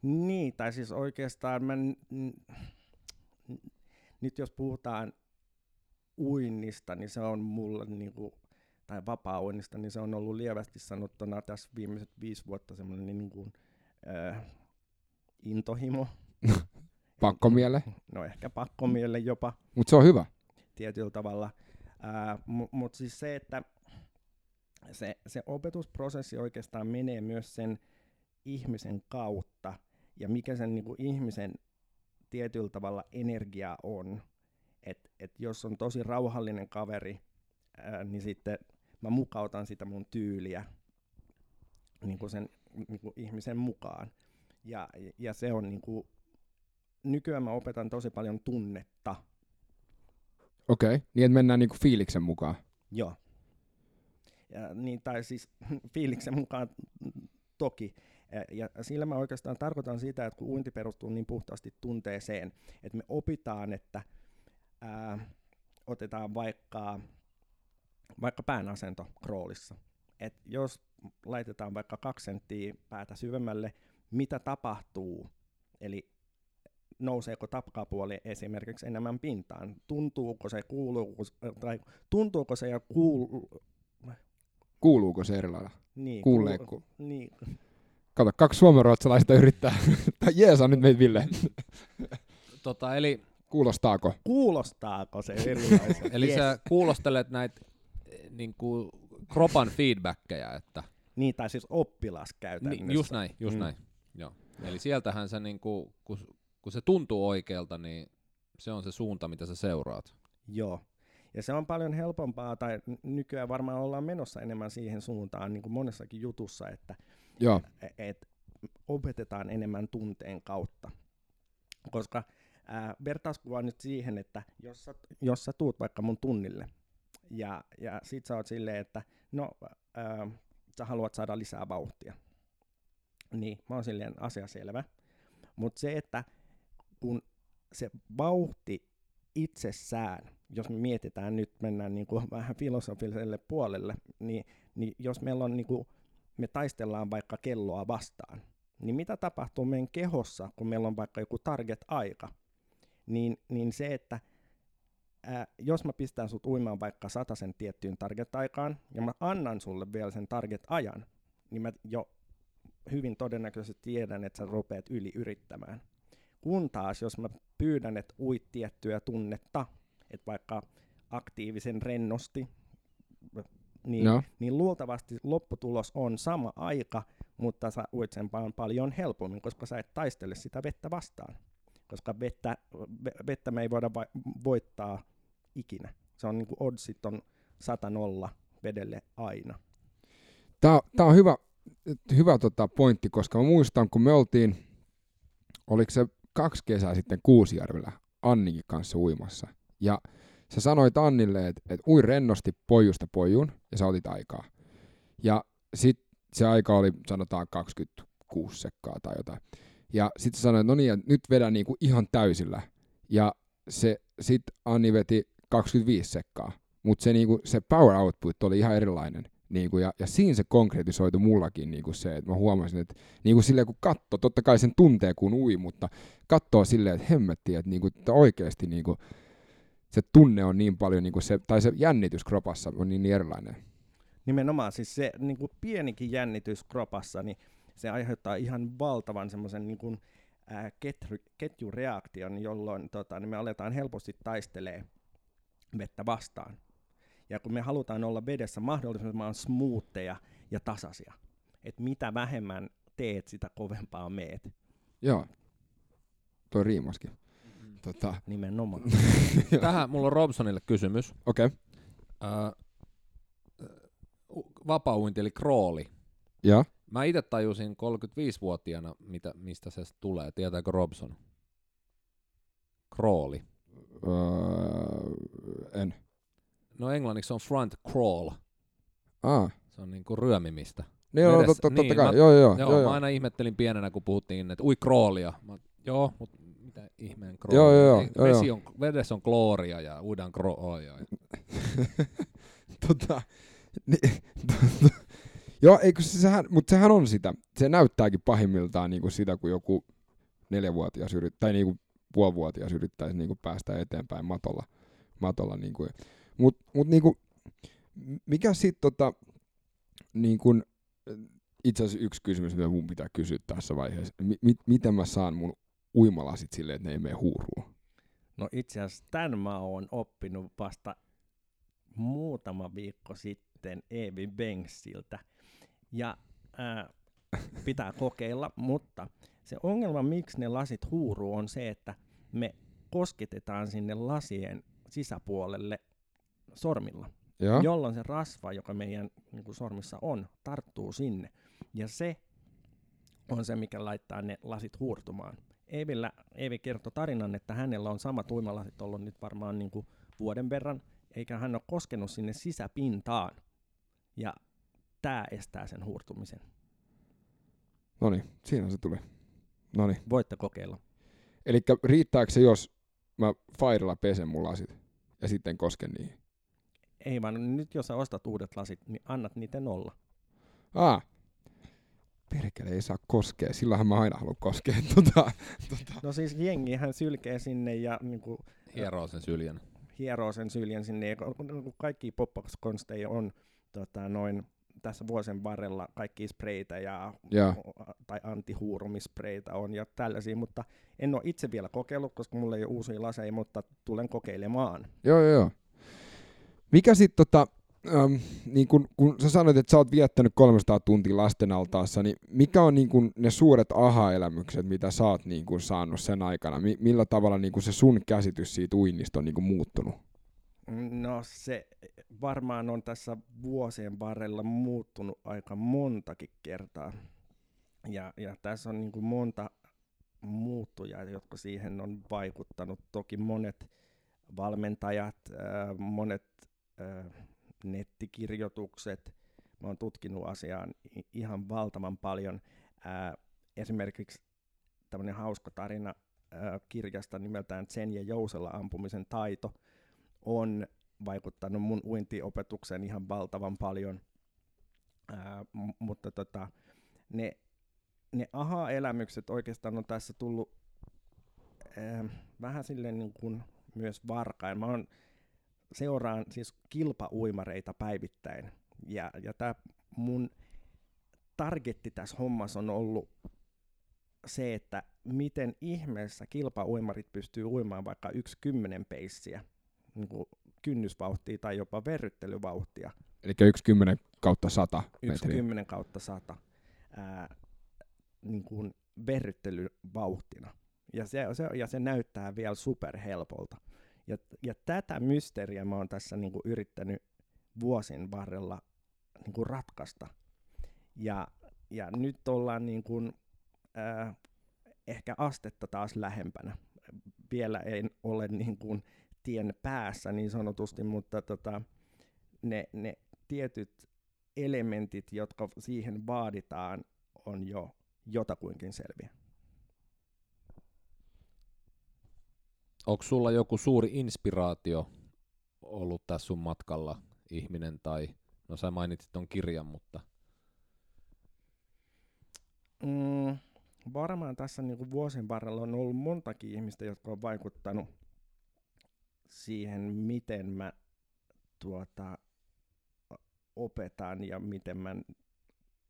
[SPEAKER 3] Niin, tai siis oikeastaan mä nyt jos puhutaan uinnista, niin se on mulla niin kuin, tai vapaa-uinnista, niin se on ollut lievästi sanottuna tässä viimeiset viisi vuotta semmoinen niin kuin, äh, intohimo.
[SPEAKER 1] pakkomiele?
[SPEAKER 3] No ehkä pakkomiele jopa.
[SPEAKER 1] Mutta se on hyvä.
[SPEAKER 3] Tietyllä tavalla. Mutta mut siis se, että se, se opetusprosessi oikeastaan menee myös sen ihmisen kautta, ja mikä sen niin kuin ihmisen tietyllä tavalla energia on. Et, et jos on tosi rauhallinen kaveri, ää, niin sitten mä mukautan sitä mun tyyliä niin kuin sen niin ihmisen mukaan. Ja, ja se on niin kuin, nykyään mä opetan tosi paljon tunnetta.
[SPEAKER 1] Okei, okay. niin että mennään niinku fiiliksen mukaan.
[SPEAKER 3] Joo. Ja, niin, tai siis fiiliksen mukaan toki. Ja sillä mä oikeastaan tarkoitan sitä, että kun uinti perustuu niin puhtaasti tunteeseen, että me opitaan, että ää, otetaan vaikka, vaikka pään asento kroolissa. Et jos laitetaan vaikka kaksi senttiä päätä syvemmälle, mitä tapahtuu? Eli nouseeko tapkapuoli esimerkiksi enemmän pintaan? Tuntuuko se, kuuluuko, tai tuntuuko se ja kuuluu...
[SPEAKER 1] Kuuluuko se eri lailla?
[SPEAKER 3] Niin,
[SPEAKER 1] Kuuleeko?
[SPEAKER 3] kuulu, niin,
[SPEAKER 1] Kato, kaksi suomenruotsalaista yrittää. tai jeesa nyt meitä Ville.
[SPEAKER 2] Tota, eli
[SPEAKER 1] Kuulostaako?
[SPEAKER 3] kuulostaako se erilaiselta?
[SPEAKER 2] eli
[SPEAKER 3] Yes.
[SPEAKER 2] sä kuulostelet näitä eh, niin kuin, kropan feedbackkejä, että
[SPEAKER 3] Niin, tai siis oppilas käytännössä.
[SPEAKER 2] Niin, just näin, just
[SPEAKER 3] Mm.
[SPEAKER 2] näin. Joo. Eli sieltähän se, niinku, kun, kun se tuntuu oikealta, niin se on se suunta, mitä sä seuraat.
[SPEAKER 3] Joo. Ja se on paljon helpompaa, tai nykyään varmaan ollaan menossa enemmän siihen suuntaan, niin kuin monessakin jutussa, että
[SPEAKER 1] Joo.
[SPEAKER 3] e- et opetetaan enemmän tunteen kautta. Koska ää, vertauskuva nyt siihen, että jos sä, jos sä tuut vaikka mun tunnille, ja, ja sit sä oot silleen, että no, ää, sä haluat saada lisää vauhtia. Niin, mä oon silleen asia selvä. Mutta se, että kun se vauhti itsessään, jos me mietitään nyt, mennään niin kuin vähän filosofiselle puolelle, niin, niin jos meillä on niin kuin, me taistellaan vaikka kelloa vastaan, niin mitä tapahtuu meidän kehossa, kun meillä on vaikka joku target-aika, niin, niin se, että ää, jos mä pistän sut uimaan vaikka sen tiettyyn target-aikaan, ja mä annan sulle vielä sen target-ajan, niin mä jo hyvin todennäköisesti tiedän, että sä rupeat yli yrittämään. Kun taas, jos mä pyydän, että uit tiettyä tunnetta, että vaikka aktiivisen rennosti, niin,
[SPEAKER 1] No.
[SPEAKER 3] niin luultavasti lopputulos on sama aika, mutta sä uit sen vaan paljon helpommin, koska sä et taistele sitä vettä vastaan. Koska vettä, ve- vettä me ei voida vai- voittaa ikinä. Se on niin kuin oddsit on 100 vedelle aina.
[SPEAKER 1] Tää, tää on hyvä, hyvä tota pointti, koska mä muistan, kun me oltiin, oliko se kaksi kesää sitten Kuusijärvellä Annikin kanssa uimassa. Ja sä sanoit Annille, että et ui rennosti pojusta pojun, ja sä otit aikaa. Ja sit se aika oli sanotaan 26 sekkaa tai jotain. Ja sit sä sanoit, no niin, että nyt vedä niinku ihan täysillä. Ja se, sit Anni veti 25 sekkaa. Mutta se, niinku, se power output oli ihan erilainen. Niinku, ja, ja siinä se konkretisoitu mullakin niinku se, että mä huomasin, että niinku silleen kun katto, totta kai sen tuntee kun ui, mutta katsoo silleen, että hemmetti, että niinku, että oikeasti niinku, se tunne on niin paljon, niinku se, tai se jännitys kropassa on niin, niin erilainen.
[SPEAKER 3] Nimenomaan siis se niin kuin pienikin jännitys kropassa, niin se aiheuttaa ihan valtavan semmoisen niin kuin, ää, ketry, ketjureaktion, jolloin tota, niin me aletaan helposti taistelee vettä vastaan. Ja kun me halutaan olla vedessä mahdollisimman smoothia ja tasaisia, että mitä vähemmän teet, sitä kovempaa meet.
[SPEAKER 1] Joo, toi riimaskin. Tota,
[SPEAKER 3] Nimenomaan.
[SPEAKER 2] Tähän mulla on Robsonille kysymys.
[SPEAKER 1] Okei, okay.
[SPEAKER 2] Öö, vapauinti eli krooli.
[SPEAKER 1] ja
[SPEAKER 2] Mä itse tajusin 35-vuotiaana, mitä, mistä se tulee. Tietääkö Robson? Krooli.
[SPEAKER 1] öö, en.
[SPEAKER 2] No englanniksi on front crawl.
[SPEAKER 1] Ah,
[SPEAKER 2] Se on niinku ryömimistä.
[SPEAKER 1] niin joo, totta, totta
[SPEAKER 2] niin,
[SPEAKER 1] kai,
[SPEAKER 2] mä-
[SPEAKER 1] joo, joo,
[SPEAKER 2] Joo,
[SPEAKER 1] joo,
[SPEAKER 2] mä aina ihmettelin pienenä, kun puhuttiin, että ui kroolia. Mä, joo, mutta mitä ihmeen kroolia?
[SPEAKER 1] joo, joo, joo,
[SPEAKER 2] vesi
[SPEAKER 1] joo.
[SPEAKER 2] on, vedessä on klooria ja uidaan kroolia.
[SPEAKER 1] tota, niin, joo, eikö se, sehän, mutta sehän on sitä. Se näyttääkin pahimmiltaan niinku sitä, kun joku neljävuotias yrittää, tai niinku puolivuotias yrittäisi niinku päästä eteenpäin matolla. matolla niinku. Mut, mut niinku, mikä sitten tota, niinku, itse asiassa yksi kysymys, mitä mun pitää kysyä tässä vaiheessa. M- mi- miten mä saan mun uimalasit silleen, että ne ei mene huuruun?
[SPEAKER 3] No itse asiassa tämän mä oon oppinut vasta muutama viikko sitten Evi Bengsiltä. Ja ää, pitää kokeilla, mutta se ongelma, miksi ne lasit huuruu, on se, että me kosketetaan sinne lasien sisäpuolelle sormilla,
[SPEAKER 1] Joo?
[SPEAKER 3] jolloin se rasva, joka meidän niin kuin sormissa on, tarttuu sinne. Ja se on se, mikä laittaa ne lasit huurtumaan. Eevillä, Eevi kertoi tarinan, että hänellä on samat uimalasit ollut nyt varmaan niin kuin vuoden verran, eikä hän ole koskenut sinne sisäpintaan. Ja tämä estää sen huurtumisen.
[SPEAKER 1] No niin, siinä se tuli. No niin.
[SPEAKER 3] Voitte kokeilla.
[SPEAKER 1] Eli riittääkö se, jos mä Firella pesen mun lasit ja sitten kosken niihin?
[SPEAKER 3] Ei vaan nyt jos sä ostat uudet lasit, niin annat niiden olla.
[SPEAKER 1] Ah, perkele ei saa koskea. Silloinhan mä aina haluan koskea. Tota, tota.
[SPEAKER 3] No siis jengi hän sylkee sinne ja niin kuin,
[SPEAKER 2] Hieroo sen syljen.
[SPEAKER 3] hieroo sen syljen sinne. Ja kun- kun kaikki poppauskonsteja on tota, noin tässä vuosien varrella kaikki spreitä ja,
[SPEAKER 1] Joo.
[SPEAKER 3] tai antihuurumispreitä on ja tällaisia, mutta en ole itse vielä kokeillut, koska mulla ei ole uusia laseja, mutta tulen kokeilemaan.
[SPEAKER 1] Joo, joo, joo. Mikä sitten tota, äm, niin kun, kun sä sanoit, että sä oot viettänyt 300 tuntia lasten altaassa, niin mikä on niin kun ne suuret aha-elämykset, mitä sä oot niin kun saanut sen aikana? Mi- millä tavalla niin kun se sun käsitys siitä uinnista on niin kun muuttunut?
[SPEAKER 3] No se varmaan on tässä vuosien varrella muuttunut aika montakin kertaa. Ja, ja tässä on niin monta muuttujaa, jotka siihen on vaikuttanut. Toki monet valmentajat, monet nettikirjoitukset. Mä oon tutkinut asiaa ihan valtavan paljon. Esimerkiksi tämmöinen hauska tarina kirjasta nimeltään Zen ja Jousella ampumisen taito on vaikuttanut mun uintiopetukseen ihan valtavan paljon. Mutta tota, ne, ne aha-elämykset oikeastaan on tässä tullut vähän silleen niin kuin myös varkain. Mä oon, seuraan siis kilpauimareita päivittäin. Ja, ja tämä mun targetti tässä hommassa on ollut se, että miten ihmeessä kilpauimarit pystyy uimaan vaikka yksi kymmenen peissiä niin kuin kynnysvauhtia tai jopa verryttelyvauhtia,
[SPEAKER 1] Eli yksi 10 kautta 100
[SPEAKER 3] yksi. 10 kautta 100 ää, niin kuin verryttelyvauhtina. Ja se, se, ja se näyttää vielä superhelpolta. Ja, ja tätä mysteeriä mä oon tässä niin kuin yrittänyt vuosien varrella niin kuin ratkaista. Ja, ja nyt ollaan niin kuin, ää, ehkä astetta taas lähempänä. Vielä ei ole niin kuin tien päässä niin sanotusti, mutta tota, ne, ne tietyt elementit, jotka siihen vaaditaan, on jo jotakuinkin selviä.
[SPEAKER 2] Onko sulla joku suuri inspiraatio ollut tässä sun matkalla, ihminen tai, no sä mainitsit ton kirjan, mutta
[SPEAKER 3] Mm, varmaan tässä niin vuosien varrella on ollut montakin ihmistä, jotka on vaikuttanut siihen, miten mä tuota, opetan ja miten mä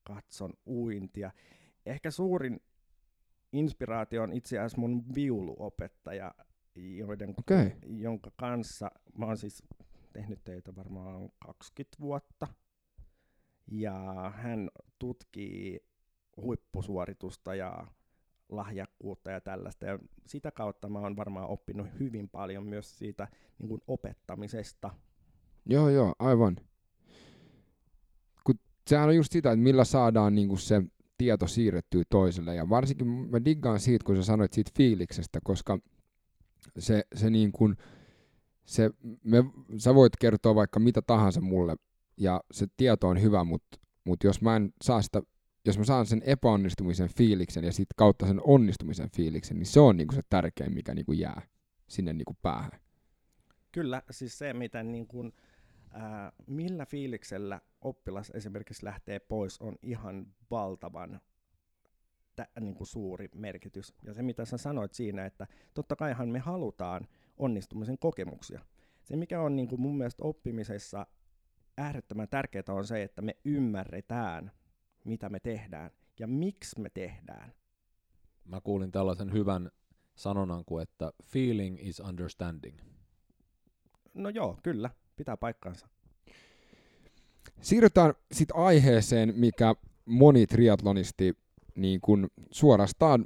[SPEAKER 3] katson uintia. Ehkä suurin inspiraatio on itse asiassa mun viuluopettaja, joiden,
[SPEAKER 1] Okei.
[SPEAKER 3] jonka kanssa mä oon siis tehnyt töitä varmaan 20 vuotta. Ja hän tutkii huippusuoritusta ja lahjakkuutta ja tällaista. Ja sitä kautta mä oon varmaan oppinut hyvin paljon myös siitä niin kuin opettamisesta.
[SPEAKER 1] Joo, joo, aivan. Kun sehän on just sitä, että millä saadaan niinku se tieto siirrettyä toiselle. Ja varsinkin mä diggaan siitä, kun sä sanoit siitä fiiliksestä, koska se, se niin kuin, se, me, sä voit kertoa vaikka mitä tahansa mulle, ja se tieto on hyvä, mutta mut jos mä en saa sitä, jos mä saan sen epäonnistumisen fiiliksen ja sitten kautta sen onnistumisen fiiliksen, niin se on niinku se tärkein, mikä niinku jää sinne niinku päähän.
[SPEAKER 3] Kyllä, siis se, mitä niin kuin, ää, millä fiiliksellä oppilas esimerkiksi lähtee pois, on ihan valtavan niin kuin suuri merkitys. Ja se, mitä sä sanoit siinä, että totta kaihan me halutaan onnistumisen kokemuksia. Se, mikä on niin kuin mun mielestä oppimisessa äärettömän tärkeää, on se, että me ymmärretään, mitä me tehdään ja miksi me tehdään.
[SPEAKER 2] mä kuulin tällaisen hyvän sanonnan kuin, että feeling is understanding.
[SPEAKER 3] No joo, kyllä, pitää paikkansa.
[SPEAKER 1] Siirrytään sitten aiheeseen, mikä moni triatlonisti niin kun suorastaan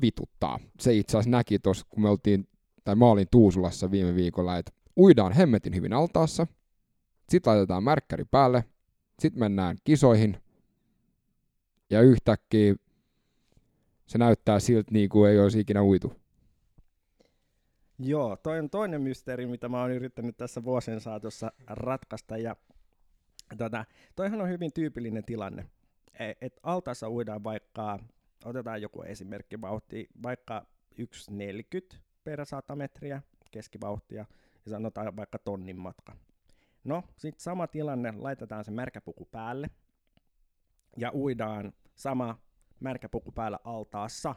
[SPEAKER 1] vituttaa. Se itse asiassa näki tuossa, kun me oltiin, tai mä olin Tuusulassa viime viikolla, että uidaan hemmetin hyvin altaassa, sitten laitetaan märkkäri päälle, sitten mennään kisoihin, ja yhtäkkiä se näyttää siltä, niin kuin ei olisi ikinä uitu.
[SPEAKER 3] Joo, toi on toinen mysteeri, mitä mä oon yrittänyt tässä vuosien saatossa ratkaista. Ja tota, toihan on hyvin tyypillinen tilanne, että altaassa uidaan vaikka, otetaan joku esimerkki vauhti, vaikka 1,40 per 100 metriä keskivauhtia, ja sanotaan vaikka tonnin matka. No, sitten sama tilanne, laitetaan se märkäpuku päälle, ja uidaan sama märkäpuku päällä altaassa,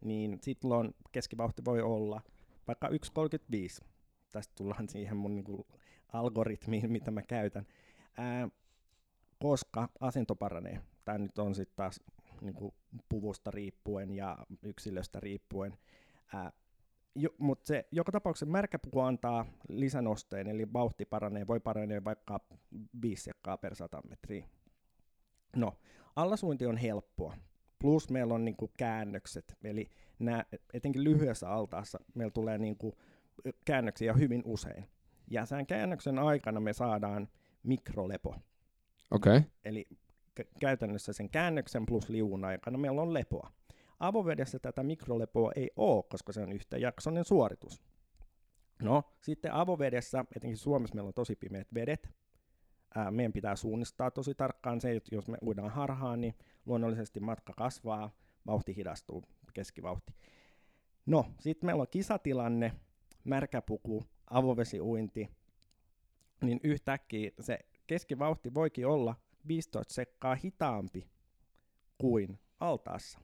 [SPEAKER 3] niin silloin keskivauhti voi olla vaikka 1.35. Tästä tullaan siihen mun niinku algoritmiin, mitä mä käytän. Ää, koska asento paranee. Tämä nyt on sitten taas niinku puvusta riippuen ja yksilöstä riippuen. Ää, jo, mutta se joka tapauksessa märkäpuku antaa lisänosteen, eli vauhti paranee, voi paranee vaikka 5 sekkaa per 100 metriä. No, allasuinti on helppoa. Plus meillä on niinku käännökset, eli nää, etenkin lyhyessä altaassa meillä tulee niinku käännöksiä hyvin usein. Ja sen käännöksen aikana me saadaan mikrolepo.
[SPEAKER 1] Okay.
[SPEAKER 3] Eli k- käytännössä sen käännöksen plus liuun aikana meillä on lepoa. Avovedessä tätä mikrolepoa ei ole, koska se on yhtäjaksoinen suoritus. No, sitten avovedessä, etenkin Suomessa meillä on tosi pimeät vedet, ää, meidän pitää suunnistaa tosi tarkkaan se, että jos me uidaan harhaan, niin luonnollisesti matka kasvaa, vauhti hidastuu, keskivauhti. No, sitten meillä on kisatilanne, märkäpuku, avovesiuinti, niin yhtäkkiä se keskivauhti voikin olla 15 sekkaa hitaampi kuin altaassa.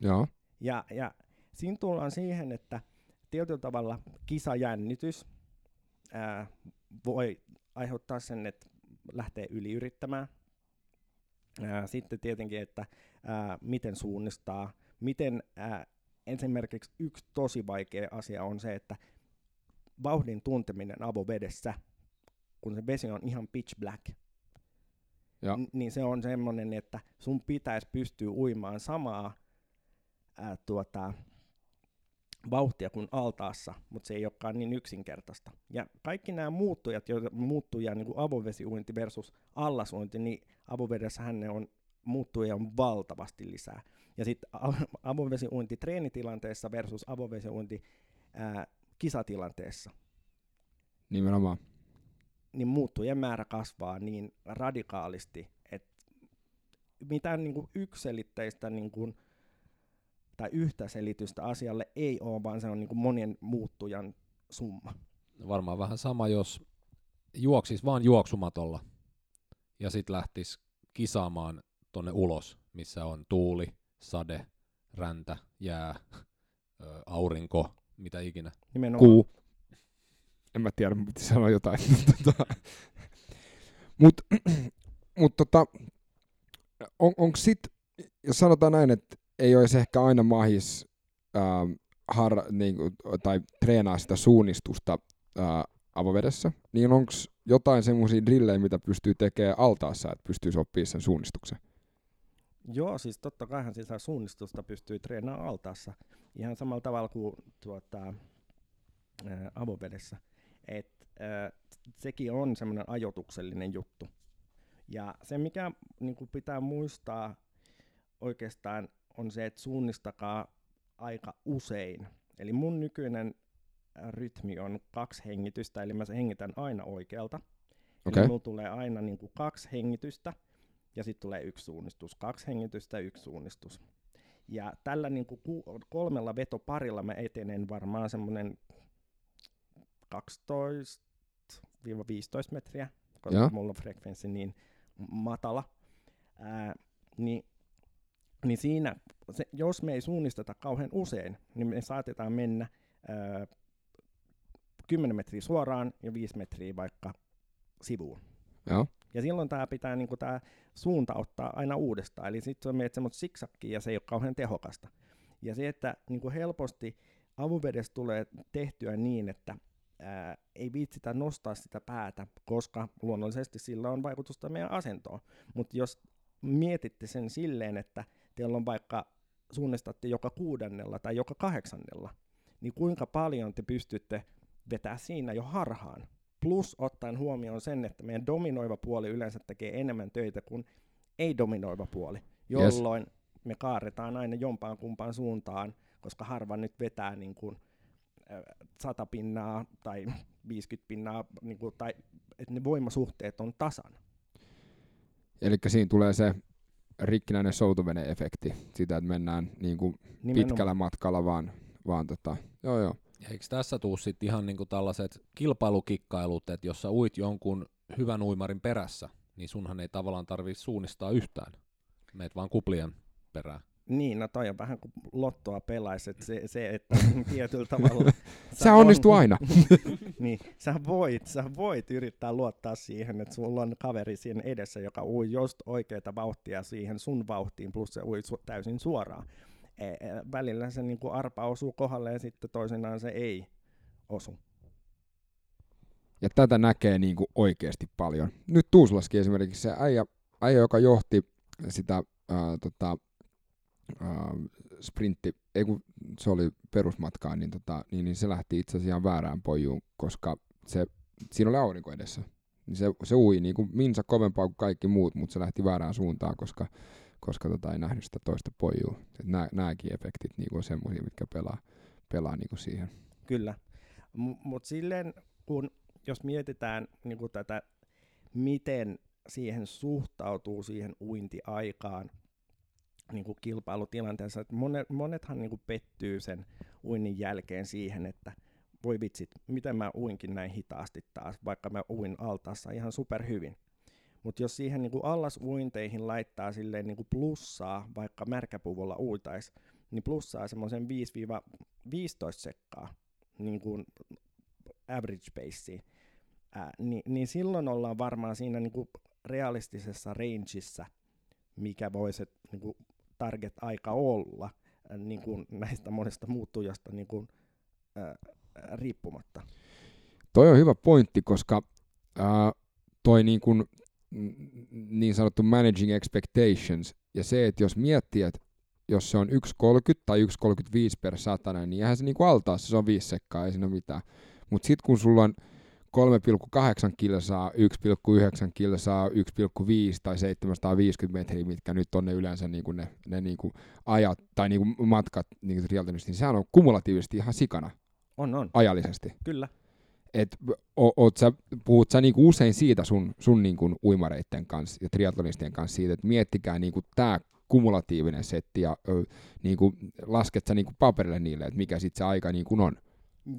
[SPEAKER 1] Joo.
[SPEAKER 3] Ja, ja siinä tullaan siihen, että tietyllä tavalla kisajännitys ää, voi aiheuttaa sen, että lähtee yliyrittämään. Ää, sitten tietenkin, että ää, miten suunnistaa, miten ää, esimerkiksi yksi tosi vaikea asia on se, että vauhdin tunteminen avovedessä, kun se vesi on ihan pitch black,
[SPEAKER 1] Ja.
[SPEAKER 3] n- niin se on semmoinen, että sun pitäisi pystyä uimaan samaa ää, tuota, vauhtia kuin altaassa, mutta se ei olekaan niin yksinkertaista. Ja kaikki nämä muuttujat, joita muuttuja niin kuin avovesiuinti versus allasuinti, niin avovedessähän ne on muuttuja on valtavasti lisää. Ja sitten avovesiuinti treenitilanteessa versus avovesiuinti ää, kisatilanteessa,
[SPEAKER 1] Nimenomaan.
[SPEAKER 3] Niin muuttujen määrä kasvaa niin radikaalisti, että mitään niin kuin ykselitteistä niin kuin, tai yhtä selitystä asialle ei ole, vaan se on niin kuin monien muuttujan summa.
[SPEAKER 2] Varmaan vähän sama, jos juoksis vaan juoksumatolla ja sitten lähtis kisaamaan tonne ulos, missä on tuuli, sade, räntä, jää, aurinko, mitä ikinä.
[SPEAKER 3] Nimenomaan.
[SPEAKER 1] Kuu. En mä tiedä, mutta piti sanoa jotain. Mutta mut tota, on, onko sit, jos sanotaan näin, että ei olisi ehkä aina mahis ähm, har, niinku, tai treenaa sitä suunnistusta äh, avovedessä, niin onko jotain semmoisia drillejä, mitä pystyy tekemään altaassa, että pystyy oppimaan sen suunnistuksen?
[SPEAKER 3] Joo, siis totta kaihan sitä suunnistusta pystyy treenaamaan altaassa ihan samalla tavalla kuin tuota, ää, avovedessä. Et, ää, sekin on semmoinen ajotuksellinen juttu. Ja se, mikä niin pitää muistaa oikeastaan, on se, että suunnistakaa aika usein. Eli mun nykyinen rytmi on kaksi hengitystä, eli mä hengitän aina oikealta.
[SPEAKER 1] Okei.
[SPEAKER 3] Eli mulla tulee aina niin kuin kaksi hengitystä, ja sitten tulee yksi suunnistus. Kaksi hengitystä, yksi suunnistus. Ja tällä niin kuin ku- kolmella vetoparilla mä etenen varmaan semmoinen 12-15 metriä, koska
[SPEAKER 1] Joo.
[SPEAKER 3] mulla on frekvenssi niin matala. Ää, niin, niin siinä, se, jos me ei suunnisteta kauhean usein, niin me saatetaan mennä ää, 10 metriä suoraan ja 5 metriä vaikka sivuun.
[SPEAKER 1] Joo.
[SPEAKER 3] Ja silloin tämä pitää niinku tää suunta ottaa aina uudestaan. Eli sitten on meidät semmoista siksakkiä ja se ei ole kauhean tehokasta. Ja se, että niinku helposti avuvedessä tulee tehtyä niin, että ää, ei viitsitä nostaa sitä päätä, koska luonnollisesti sillä on vaikutusta meidän asentoon. Mutta jos mietitte sen silleen, että teillä on vaikka suunnistatte joka kuudennella tai joka kahdeksannella, niin kuinka paljon te pystytte vetää siinä jo harhaan. Plus ottaen huomioon sen, että meidän dominoiva puoli yleensä tekee enemmän töitä kuin ei-dominoiva puoli, jolloin yes. me kaaretaan aina jompaan kumpaan suuntaan, koska harva nyt vetää niin kuin, 100 pinnaa tai 50 pinnaa, niin kuin, tai että ne voimasuhteet on tasan.
[SPEAKER 1] Eli siinä tulee se rikkinäinen soutuvene-efekti, sitä, että mennään niin kuin pitkällä matkalla vaan, vaan tota, joo joo.
[SPEAKER 2] Eikö tässä tuu sitten ihan niinku tällaiset kilpailukikkailut, että jos sä uit jonkun hyvän uimarin perässä, niin sunhan ei tavallaan tarvitse suunnistaa yhtään. Meet vaan kuplien perään.
[SPEAKER 3] Niin, no toi on vähän kuin lottoa pelaisi, että se, se että tietyllä tavalla...
[SPEAKER 1] se onnistuu on, aina.
[SPEAKER 3] niin, sä voit, sä voit yrittää luottaa siihen, että sulla on kaveri siinä edessä, joka ui just oikeita vauhtia siihen sun vauhtiin, plus se ui su- täysin suoraan. E, e, välillä se niin kuin arpa osuu kohdalle ja sitten toisinaan se ei osu.
[SPEAKER 1] Ja tätä näkee niin kuin oikeasti paljon. Nyt Tuusulaskin esimerkiksi se äijä, äijä joka johti sitä ää, tota, sprintti, ei kun se oli perusmatkaan, niin, tota, niin, niin se lähti itse asiassa väärään pojuun, koska se, siinä oli aurinko edessä. Niin se, se ui niin kuin minsa kovempaa kuin kaikki muut, mutta se lähti väärään suuntaan, koska, koska tota, ei nähnyt sitä toista pojua. Nämäkin efektit niin on semmoisia, mitkä pelaa, pelaa niin kuin siihen.
[SPEAKER 3] Kyllä, M- mutta silleen kun jos mietitään niin kuin tätä, miten siihen suhtautuu siihen uintiaikaan niin kuin kilpailutilanteessa, että monet, monethan niin kuin pettyy sen uinnin jälkeen siihen, että voi vitsit, miten mä uinkin näin hitaasti taas, vaikka mä uin altaassa ihan superhyvin. Mutta jos siihen niin kuin allasuinteihin laittaa silleen niin kuin plussaa, vaikka märkäpuvulla uitaisi, niin plussaa semmoisen 5-15 sekkaa niin kuin average paceen, ää, niin, niin silloin ollaan varmaan siinä niin kuin realistisessa rangeissa, mikä voi se niin target-aika olla ää, niin kuin näistä monesta muuttujasta niin kuin, ää, riippumatta.
[SPEAKER 1] Toi on hyvä pointti, koska ää, toi niin, kuin, niin sanottu managing expectations ja se, että jos miettii, että jos se on 1.30 tai 1.35 per satana, niin eihän se niin kuin altaassa, se on 5 sekkaa, ei siinä ole mitään. Mutta sitten kun sulla on 3,8 kilsaa, 1,9 kilsaa, 1,5 tai 750 metriä, mitkä nyt on ne yleensä niin kuin ne, ne niin kuin ajat tai niin kuin matkat niin kuin niin sehän on kumulatiivisesti ihan sikana.
[SPEAKER 3] On, on.
[SPEAKER 1] Ajallisesti.
[SPEAKER 3] Kyllä.
[SPEAKER 1] Et, o, oot sä, puhut sä niinku usein siitä sun, sun niinku uimareitten kanssa ja triatlonistien kanssa siitä, että miettikää niinku tämä kumulatiivinen setti ja ö, niinku, lasket sä niinku paperille niille, että mikä sitten se aika niinku on.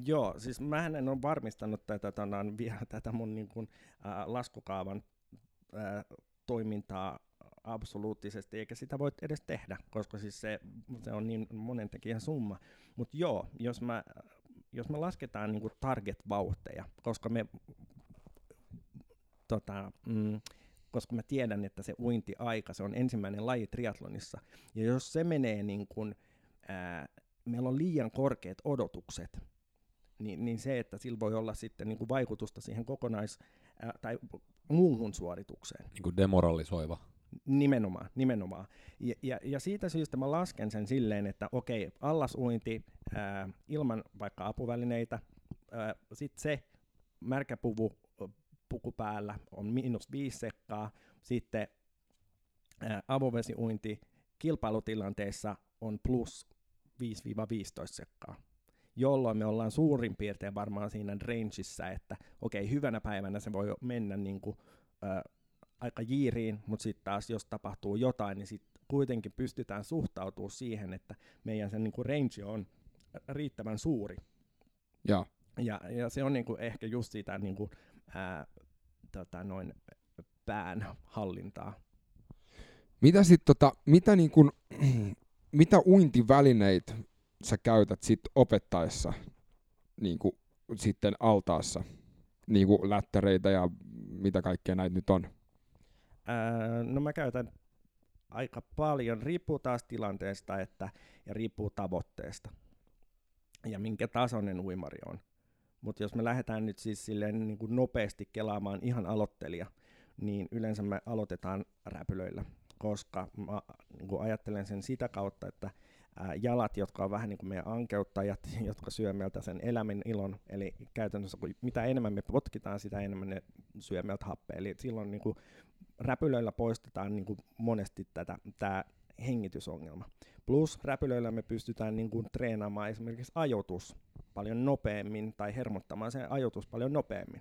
[SPEAKER 3] Joo, siis mä en ole varmistanut tätä, tänään, vielä tätä mun niin kuin, ää, laskukaavan ää, toimintaa absoluuttisesti, eikä sitä voi edes tehdä, koska siis se, se on niin monen tekijän summa. Mutta joo, jos, mä, jos me lasketaan niin target-vauhteja, koska me tota, mm, koska mä tiedän, että se uintiaika, se on ensimmäinen laji triatlonissa, ja jos se menee niin kuin, ää, meillä on liian korkeat odotukset, niin, niin se, että sillä voi olla sitten niin kuin vaikutusta siihen kokonais- ää, tai muuhun suoritukseen.
[SPEAKER 2] Niin kuin demoralisoiva.
[SPEAKER 3] Nimenomaan, nimenomaan. Ja, ja, ja siitä syystä mä lasken sen silleen, että okei, allasuinti ää, ilman vaikka apuvälineitä, sitten se märkäpuvu puku päällä on miinus viisi sekkaa, sitten ää, avovesiuinti kilpailutilanteessa on plus 5-15 sekkaa jolloin me ollaan suurin piirtein varmaan siinä rangeissa, että okei, okay, hyvänä päivänä se voi mennä niin kuin, ä, aika jiiriin, mutta sitten taas jos tapahtuu jotain, niin sitten kuitenkin pystytään suhtautumaan siihen, että meidän se niin kuin range on riittävän suuri.
[SPEAKER 1] Ja,
[SPEAKER 3] ja, ja se on niin kuin ehkä just sitä niin kuin, ää, tota, noin pään hallintaa.
[SPEAKER 1] Mitä sitten tota, mitä, niin kuin, mitä uintivälineitä sä käytät sit opettaessa niin kuin, sitten altaassa niin kuin lättäreitä ja mitä kaikkea näitä nyt on?
[SPEAKER 3] Ää, no mä käytän aika paljon, riippuu taas tilanteesta että, ja riippuu tavoitteesta ja minkä tasoinen uimari on. Mutta jos me lähdetään nyt siis silleen niin kuin nopeasti kelaamaan ihan aloittelija, niin yleensä me aloitetaan räpylöillä, koska mä niin kuin ajattelen sen sitä kautta, että jalat, jotka on vähän niin kuin meidän ankeuttajat, jotka syö meiltä sen elämän ilon. Eli käytännössä kun mitä enemmän me potkitaan, sitä enemmän ne syö meiltä happea. Eli silloin niin kuin räpylöillä poistetaan niin kuin monesti tätä, tämä hengitysongelma. Plus räpylöillä me pystytään niin kuin treenaamaan esimerkiksi ajoitus paljon nopeammin tai hermottamaan se ajoitus paljon nopeammin.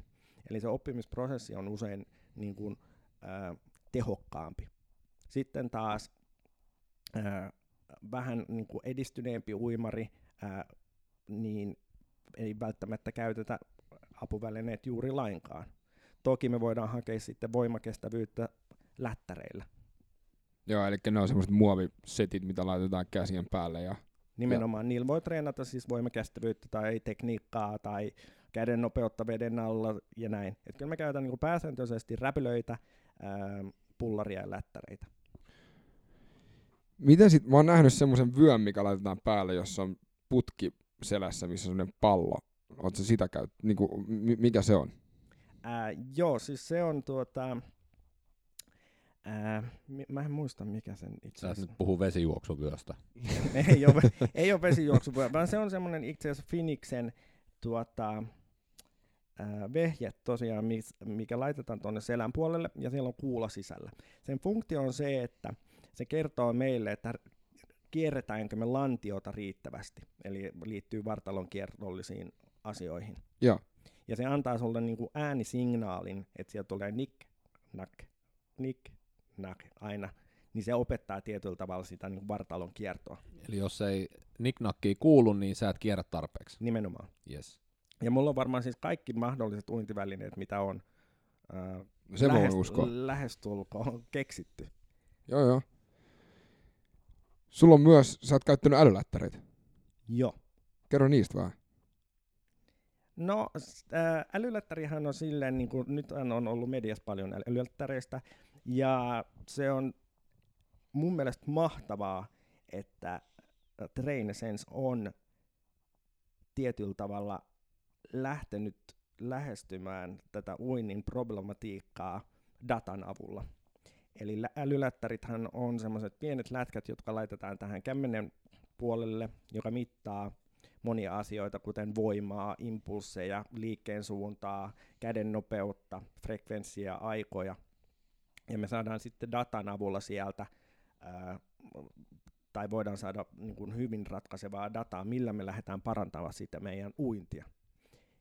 [SPEAKER 3] Eli se oppimisprosessi on usein niin kuin, ää, tehokkaampi. Sitten taas ää, vähän niin kuin edistyneempi uimari, ää, niin ei välttämättä käytetä apuvälineet juuri lainkaan. Toki me voidaan hakea sitten voimakestävyyttä lättäreillä.
[SPEAKER 1] Joo, eli ne on semmoiset muovisetit, mitä laitetaan käsien päälle. Ja,
[SPEAKER 3] Nimenomaan, ja. niillä voi treenata siis voimakestävyyttä tai tekniikkaa tai käden nopeutta veden alla ja näin. Et kyllä mä käytän niin pääsääntöisesti räpylöitä, ää, pullaria ja lättäreitä.
[SPEAKER 1] Miten sit, mä oon nähnyt semmoisen vyön, mikä laitetaan päälle, jossa on putki selässä, missä on semmoinen pallo. Oletko sitä käyt, niin kuin, mikä se on?
[SPEAKER 3] Ää, joo, siis se on tuota, ää, mä en muista mikä sen itse asiassa.
[SPEAKER 2] Sä nyt puhuu vesijuoksuvyöstä.
[SPEAKER 3] ei, ole, ei ole vesijuoksuvyö, vaan se on semmoinen itse asiassa Finiksen tuota, ää, vehje tosiaan, mikä laitetaan tuonne selän puolelle ja siellä on kuula sisällä. Sen funktio on se, että se kertoo meille, että kierretäänkö me lantiota riittävästi, eli liittyy vartalon kierrollisiin asioihin.
[SPEAKER 1] Ja,
[SPEAKER 3] ja se antaa sulle niin kuin äänisignaalin, että sieltä tulee nick, nack, nick, nack aina, niin se opettaa tietyllä tavalla sitä niin vartalon kiertoa.
[SPEAKER 2] Eli jos ei nicknackia kuulu, niin sä et kierrä tarpeeksi.
[SPEAKER 3] Nimenomaan.
[SPEAKER 2] Yes.
[SPEAKER 3] Ja mulla on varmaan siis kaikki mahdolliset uintivälineet, mitä on
[SPEAKER 1] äh, se lähes,
[SPEAKER 3] lähestulkoon keksitty.
[SPEAKER 1] Joo, joo. Sulla on myös, sä oot käyttänyt älylättäreitä.
[SPEAKER 3] Joo.
[SPEAKER 1] Kerro niistä vähän.
[SPEAKER 3] No, älylättärihän on silleen, niin kuin nyt on ollut mediassa paljon älylättäreistä, ja se on mun mielestä mahtavaa, että TraineSense on tietyllä tavalla lähtenyt lähestymään tätä uinnin problematiikkaa datan avulla. Eli älylättärithän on semmoiset pienet lätkät, jotka laitetaan tähän kämmenen puolelle, joka mittaa monia asioita, kuten voimaa, impulseja, liikkeen suuntaa, käden nopeutta, frekvenssiä, aikoja. Ja me saadaan sitten datan avulla sieltä, ää, tai voidaan saada niin kuin hyvin ratkaisevaa dataa, millä me lähdetään parantamaan sitä meidän uintia.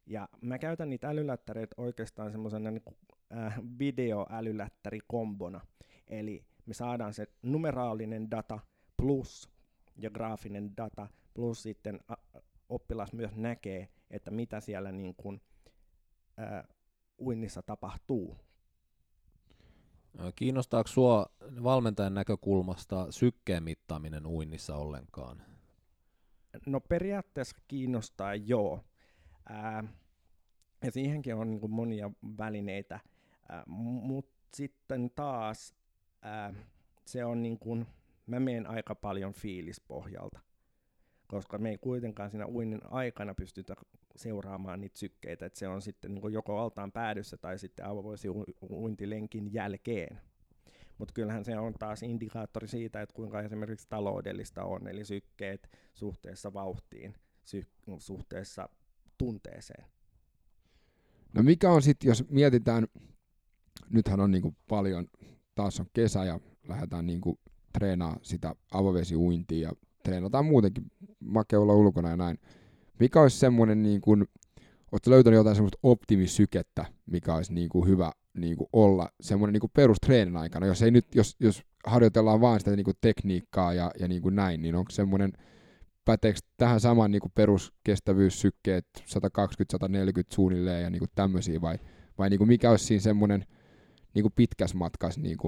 [SPEAKER 3] Ja mä käytän niitä älylättäreitä oikeastaan semmoisena niin äh, videoälylättärikombona. Eli me saadaan se numeraalinen data plus ja graafinen data plus sitten oppilas myös näkee, että mitä siellä niin kuin, ää, uinnissa tapahtuu.
[SPEAKER 2] Kiinnostaako sinua valmentajan näkökulmasta sykkeen mittaaminen uinnissa ollenkaan?
[SPEAKER 3] No periaatteessa kiinnostaa joo. Ää, ja siihenkin on niin kuin monia välineitä, mutta sitten taas ää, se on niin kuin, mä menen aika paljon fiilispohjalta koska me ei kuitenkaan siinä uinnin aikana pystytä seuraamaan niitä sykkeitä, että se on sitten niin joko altaan päädyssä tai sitten avovoisi uintilenkin jälkeen. Mutta kyllähän se on taas indikaattori siitä, että kuinka esimerkiksi taloudellista on, eli sykkeet suhteessa vauhtiin, sy- suhteessa tunteeseen.
[SPEAKER 1] No mikä on sitten, jos mietitään, nythän on niinku paljon, taas on kesä ja lähdetään niinku treenaa sitä avovesiuintia ja treenataan muutenkin makea olla ulkona ja näin. Mikä olisi semmoinen, niin kuin, oletko löytänyt jotain semmoista optimisykettä, mikä olisi niin kuin hyvä niin kuin olla semmoinen niin perustreenin aikana, jos, ei nyt, jos, jos harjoitellaan vain sitä niin kuin tekniikkaa ja, ja niin kuin näin, niin onko semmoinen, päteekö tähän saman niin peruskestävyyssykkeet 120-140 suunnilleen ja niin tämmöisiä vai, vai niin mikä olisi siinä semmoinen niin pitkäs matkas? Niin?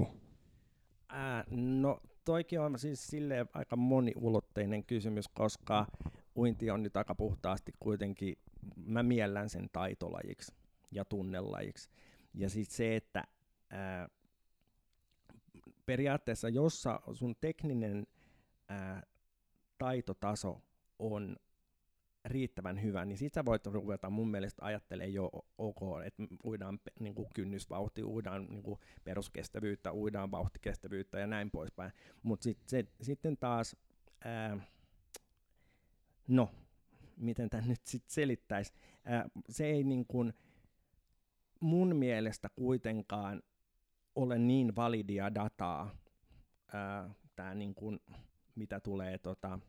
[SPEAKER 3] Ää, no toikin on siis silleen aika moniulotteinen kysymys, koska uinti on nyt aika puhtaasti kuitenkin, mä miellän sen taitolajiksi ja tunnelajiksi. Ja siis se, että ää, periaatteessa, jossa sun tekninen ää, taitotaso on riittävän hyvä, niin sit sä voit ruveta mun mielestä ajattelemaan jo ok, että uidaan niin kuin kynnysvauhti, uidaan niin kuin peruskestävyyttä, uidaan vauhtikestävyyttä ja näin poispäin. Mutta sit, sitten taas, ää, no, miten tämä nyt sitten selittäisi, ää, se ei niin kuin mun mielestä kuitenkaan ole niin validia dataa, tää niin kuin, mitä tulee tota,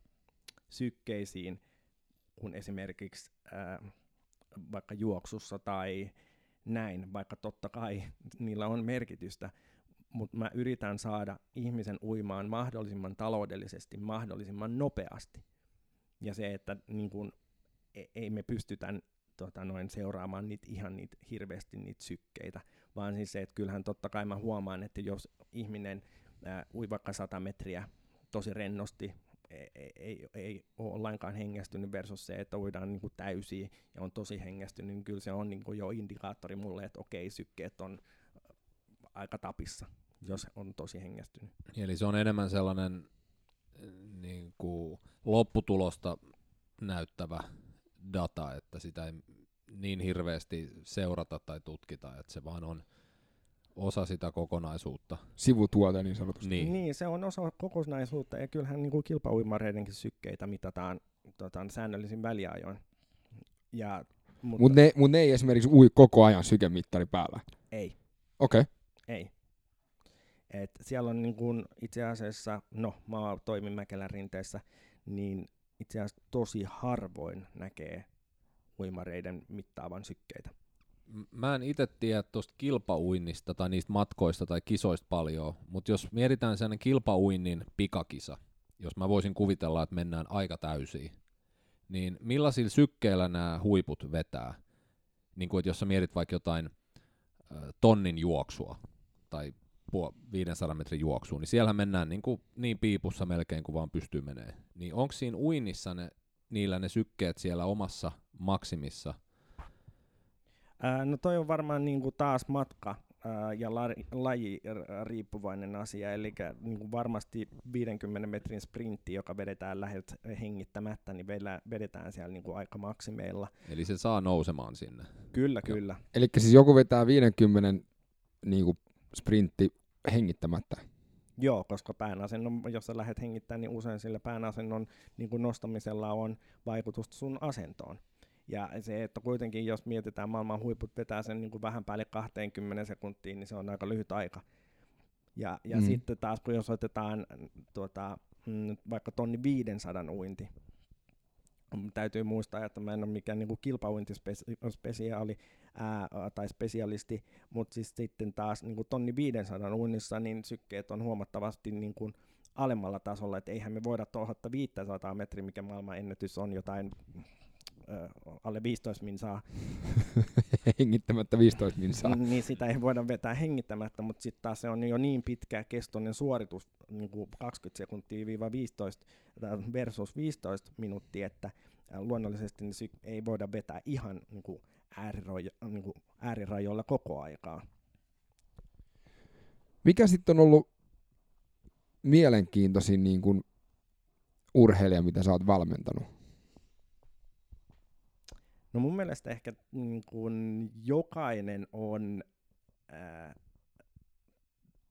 [SPEAKER 3] sykkeisiin, kun esimerkiksi ää, vaikka juoksussa tai näin, vaikka totta kai niillä on merkitystä, mutta mä yritän saada ihmisen uimaan mahdollisimman taloudellisesti, mahdollisimman nopeasti. Ja se, että niin kun, e- ei me pystytä tota, noin seuraamaan niitä ihan niitä, hirveästi niitä sykkeitä, vaan siis se, että kyllähän totta kai mä huomaan, että jos ihminen ää, ui vaikka 100 metriä tosi rennosti, ei, ei, ei ole lainkaan hengästynyt versus se, että uidaan niin täysiä ja on tosi hengästynyt, niin kyllä se on niin jo indikaattori mulle, että okei, sykkeet on aika tapissa, jos on tosi hengästynyt.
[SPEAKER 2] Eli se on enemmän sellainen niin kuin lopputulosta näyttävä data, että sitä ei niin hirveästi seurata tai tutkita, että se vaan on osa sitä kokonaisuutta.
[SPEAKER 1] Sivutuote niin sanotusti.
[SPEAKER 3] Niin. niin, se on osa kokonaisuutta ja kyllähän niin kuin kilpauimareidenkin sykkeitä mitataan tota, säännöllisin väliajoin. Ja,
[SPEAKER 1] mutta mut ne, mut ne ei esimerkiksi ui koko ajan sykemittari päällä?
[SPEAKER 3] Ei.
[SPEAKER 1] Okei. Okay.
[SPEAKER 3] Ei. Et siellä on niin kun itse asiassa, no mä toimin Mäkelän rinteessä, niin itse asiassa tosi harvoin näkee uimareiden mittaavan sykkeitä.
[SPEAKER 2] Mä en itse tiedä tuosta kilpauinnista tai niistä matkoista tai kisoista paljon, mutta jos mietitään sen kilpauinnin pikakisa, jos mä voisin kuvitella, että mennään aika täysiin, niin millaisilla sykkeillä nämä huiput vetää? Niin kuin, että jos sä mietit vaikka jotain tonnin juoksua tai 500 metrin juoksuun, niin siellä mennään niin, kuin, niin piipussa melkein kuin vaan pystyy menee. Niin onko siinä uinnissa ne, niillä ne sykkeet siellä omassa maksimissa?
[SPEAKER 3] No toi on varmaan niin kuin taas matka ja la, laji riippuvainen asia, eli niin kuin varmasti 50 metrin sprintti, joka vedetään lähes hengittämättä, niin vedetään siellä niin kuin aika maksimeilla.
[SPEAKER 2] Eli se saa nousemaan sinne.
[SPEAKER 3] Kyllä, kyllä.
[SPEAKER 1] Eli siis joku vetää 50 niin kuin sprintti hengittämättä.
[SPEAKER 3] Joo, koska päänasennon, jos sä lähdet hengittämään, niin usein sillä päänasennon niin kuin nostamisella on vaikutusta sun asentoon. Ja se, että kuitenkin jos mietitään maailman huiput vetää sen niin kuin vähän päälle 20 sekuntiin, niin se on aika lyhyt aika. Ja, ja mm. sitten taas kun jos otetaan tuota, mm, vaikka tonni 500 uinti, täytyy muistaa, että mä en ole mikään niin kilpauintispesiaali ää, tai spesialisti, mutta siis sitten taas niin kuin tonni 500 uinnissa niin sykkeet on huomattavasti niin kuin alemmalla tasolla, että eihän me voida tuohottaa 500 metriä, mikä maailman ennätys on jotain alle 15 minsaa.
[SPEAKER 1] hengittämättä 15 minsaa.
[SPEAKER 3] niin sitä ei voida vetää hengittämättä, mutta sitten taas se on jo niin pitkä kestoinen suoritus, niin kuin 20 sekuntia 15 versus 15 minuuttia, että luonnollisesti niin ei voida vetää ihan niin kuin äärirajo, niin kuin äärirajoilla koko aikaa.
[SPEAKER 1] Mikä sitten on ollut mielenkiintoisin niin kuin urheilija, mitä sä oot valmentanut?
[SPEAKER 3] No mun mielestä ehkä niin kun jokainen on ää,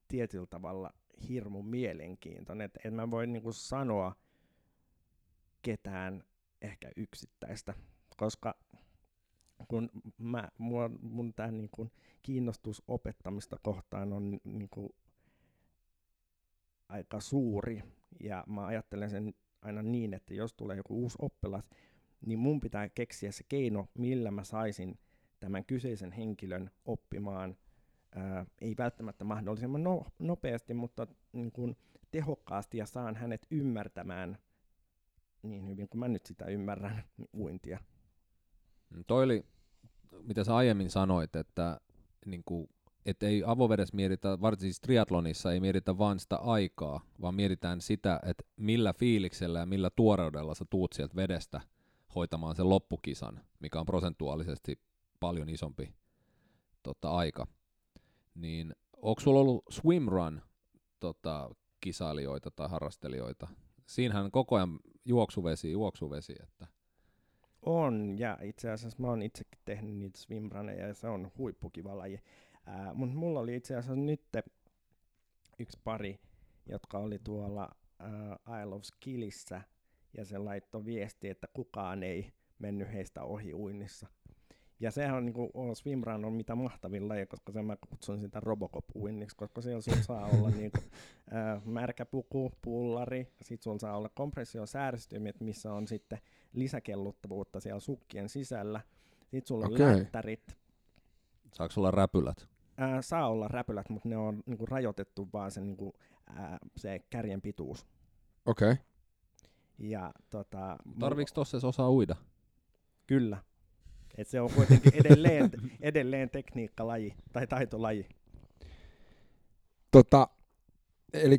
[SPEAKER 3] tietyllä tavalla hirmu mielenkiintoinen. Et en mä voi niin kun sanoa ketään ehkä yksittäistä, koska kun mä, mua, mun tää niin kun kiinnostus opettamista kohtaan on niin kun aika suuri, ja mä ajattelen sen aina niin, että jos tulee joku uusi oppilas, niin mun pitää keksiä se keino, millä mä saisin tämän kyseisen henkilön oppimaan, ää, ei välttämättä mahdollisimman no, nopeasti, mutta niin kuin tehokkaasti ja saan hänet ymmärtämään niin hyvin kuin mä nyt sitä ymmärrän uintia.
[SPEAKER 2] Mm, toi oli, mitä sä aiemmin sanoit, että niin kuin, et ei avovedessä mietitä, varsinkin siis triatlonissa ei mietitä vain sitä aikaa, vaan mietitään sitä, että millä fiiliksellä ja millä tuoreudella sä tuut sieltä vedestä – hoitamaan sen loppukisan, mikä on prosentuaalisesti paljon isompi tota, aika. Niin onko sulla ollut swimrun tota, kisailijoita tai harrastelijoita? Siinähän koko ajan juoksuvesi, juoksuvesi. Että.
[SPEAKER 3] On, ja itse asiassa mä oon itsekin tehnyt niitä swimruneja, ja se on huippukiva laji. Mutta mulla oli itse asiassa nyt yksi pari, jotka oli tuolla äh, Isle of Skillissä, ja se laittoi viesti, että kukaan ei mennyt heistä ohi uinnissa. Ja sehän on, niin kuin, swimrun on mitä mahtavin laji, koska sen mä kutsun sitä Robocop-uinniksi, koska siellä sun saa olla niin kuin, äh, märkä puku, pullari, sit sun saa olla kompressiosääristymet, missä on sitten lisäkelluttavuutta siellä sukkien sisällä. Sitten sulla on
[SPEAKER 1] Okei.
[SPEAKER 3] lättärit,
[SPEAKER 2] Saako olla räpylät?
[SPEAKER 3] Ää, saa olla räpylät, mutta ne on niinku rajoitettu vaan se, niinku, ää, se kärjen pituus.
[SPEAKER 1] Okei. Okay.
[SPEAKER 3] Ja, tota,
[SPEAKER 2] Tarviiko tossa edes osaa uida?
[SPEAKER 3] Kyllä. Et se on kuitenkin edelleen, edelleen tekniikkalaji tai taitolaji.
[SPEAKER 1] Tota, eli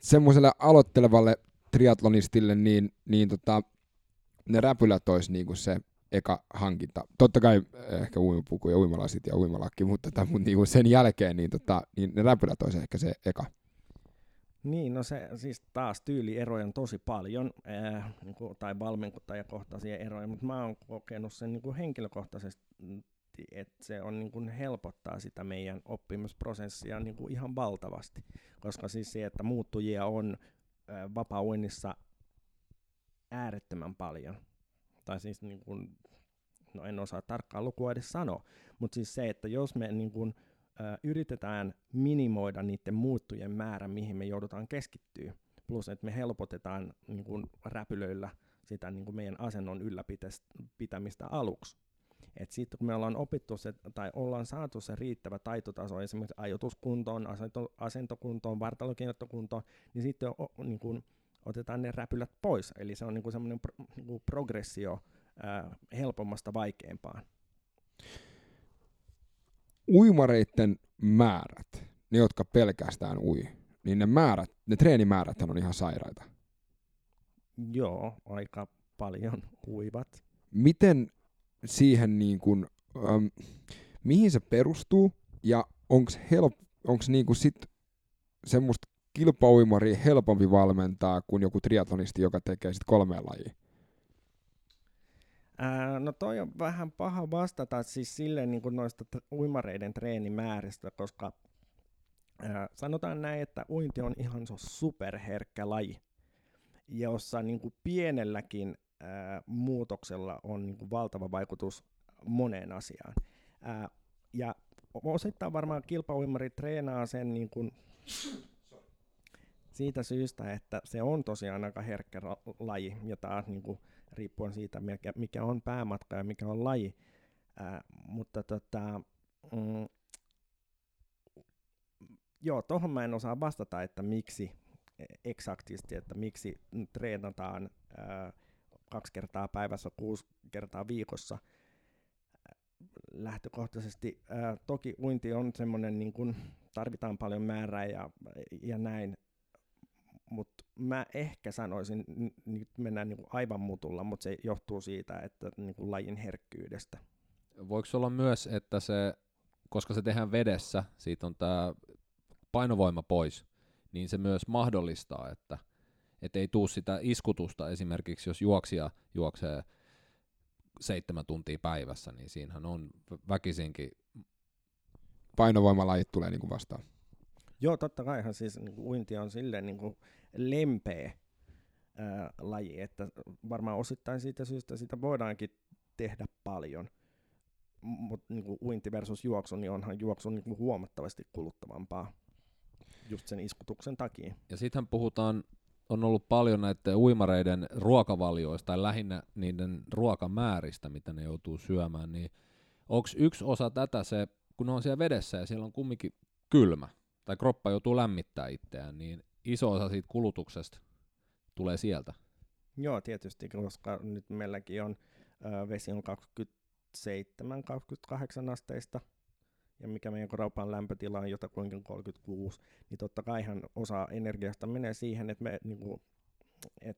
[SPEAKER 1] semmoiselle aloittelevalle triatlonistille, niin, niin tota, ne räpylät olisi niinku se eka hankinta. Totta kai eh, ehkä uimapuku ja uimalasit ja uimalakki, mutta, tota, mutta niinku sen jälkeen niin, tota, niin ne räpylät olisi ehkä se eka.
[SPEAKER 3] Niin, no se siis taas tyylieroja on tosi paljon, ää, niinku, tai valmentajakohtaisia eroja, mutta mä oon kokenut sen niinku henkilökohtaisesti, että se on niinku helpottaa sitä meidän oppimisprosessia niinku ihan valtavasti, koska siis se, että muuttujia on ää, vapaa-uinnissa äärettömän paljon, tai siis niinku, no en osaa tarkkaan lukua edes sanoa, mutta siis se, että jos me niinku, ö, yritetään minimoida niiden muuttujen määrä, mihin me joudutaan keskittyä. Plus, että me helpotetaan niin kuin räpylöillä sitä niin kuin meidän asennon ylläpitämistä aluksi. Et sitten kun me ollaan opittu se, tai ollaan saatu se riittävä taitotaso esimerkiksi ajoituskuntoon, asento, asentokuntoon, vartalokiinniottokuntoon, niin sitten niin kuin, otetaan ne räpylät pois. Eli se on niin semmoinen pro, niin progressio ää, helpommasta vaikeampaan.
[SPEAKER 1] Uimareitten määrät, ne jotka pelkästään ui, niin ne määrät, ne treenimäärät on ihan sairaita.
[SPEAKER 3] Joo, aika paljon uivat.
[SPEAKER 1] Miten siihen niin kuin, äm, mihin se perustuu ja onko help, onks niinku sit semmoista kilpauimaria helpompi valmentaa kuin joku triatlonisti, joka tekee sit kolmeen lajiin?
[SPEAKER 3] Ää, no toi on vähän paha vastata siis silleen niin kuin noista t- uimareiden treenimääristä, koska ää, sanotaan näin, että uinti on ihan se superherkkä laji, jossa niin kuin pienelläkin ää, muutoksella on niin kuin valtava vaikutus moneen asiaan. Ää, ja osittain varmaan kilpauimari treenaa sen niin kuin siitä syystä, että se on tosiaan aika herkkä laji, ja taas niin kuin, riippuen siitä, mikä, mikä on päämatka ja mikä on laji. Ää, mutta tota, mm, joo, tuohon mä en osaa vastata, että miksi eksaktisti, että miksi treenataan ää, kaksi kertaa päivässä, kuusi kertaa viikossa. Lähtökohtaisesti ää, toki uinti on semmoinen, niin kun tarvitaan paljon määrää ja, ja näin, mutta mä ehkä sanoisin, nyt mennään niinku aivan mutulla, mutta se johtuu siitä, että niinku lajin herkkyydestä.
[SPEAKER 2] Voiko olla myös, että se, koska se tehdään vedessä, siitä on tämä painovoima pois, niin se myös mahdollistaa, että et ei tuu sitä iskutusta esimerkiksi, jos juoksija juoksee seitsemän tuntia päivässä, niin siinähän on väkisinkin,
[SPEAKER 1] Painovoimalajit tulee niinku vastaan.
[SPEAKER 3] Joo, totta kaihan siis niinku uinti on silleen niinku lempeä ää, laji, että varmaan osittain siitä syystä sitä voidaankin tehdä paljon. Mutta niinku uinti versus juoksu, niin onhan juoksu niinku huomattavasti kuluttavampaa just sen iskutuksen takia.
[SPEAKER 2] ja sittenhän puhutaan, on ollut paljon näiden uimareiden ruokavalioista tai lähinnä niiden ruokamääristä, mitä ne joutuu syömään, niin onko yksi osa tätä se, kun ne on siellä vedessä ja siellä on kumminkin kylmä, tai kroppa joutuu lämmittää itseään, niin iso osa siitä kulutuksesta tulee sieltä.
[SPEAKER 3] Joo, tietysti, koska nyt meilläkin on ö, vesi on 27-28 asteista, ja mikä meidän kropan lämpötila on jotakuinkin 36, niin totta kaihan osa energiasta menee siihen, että me niinku, et,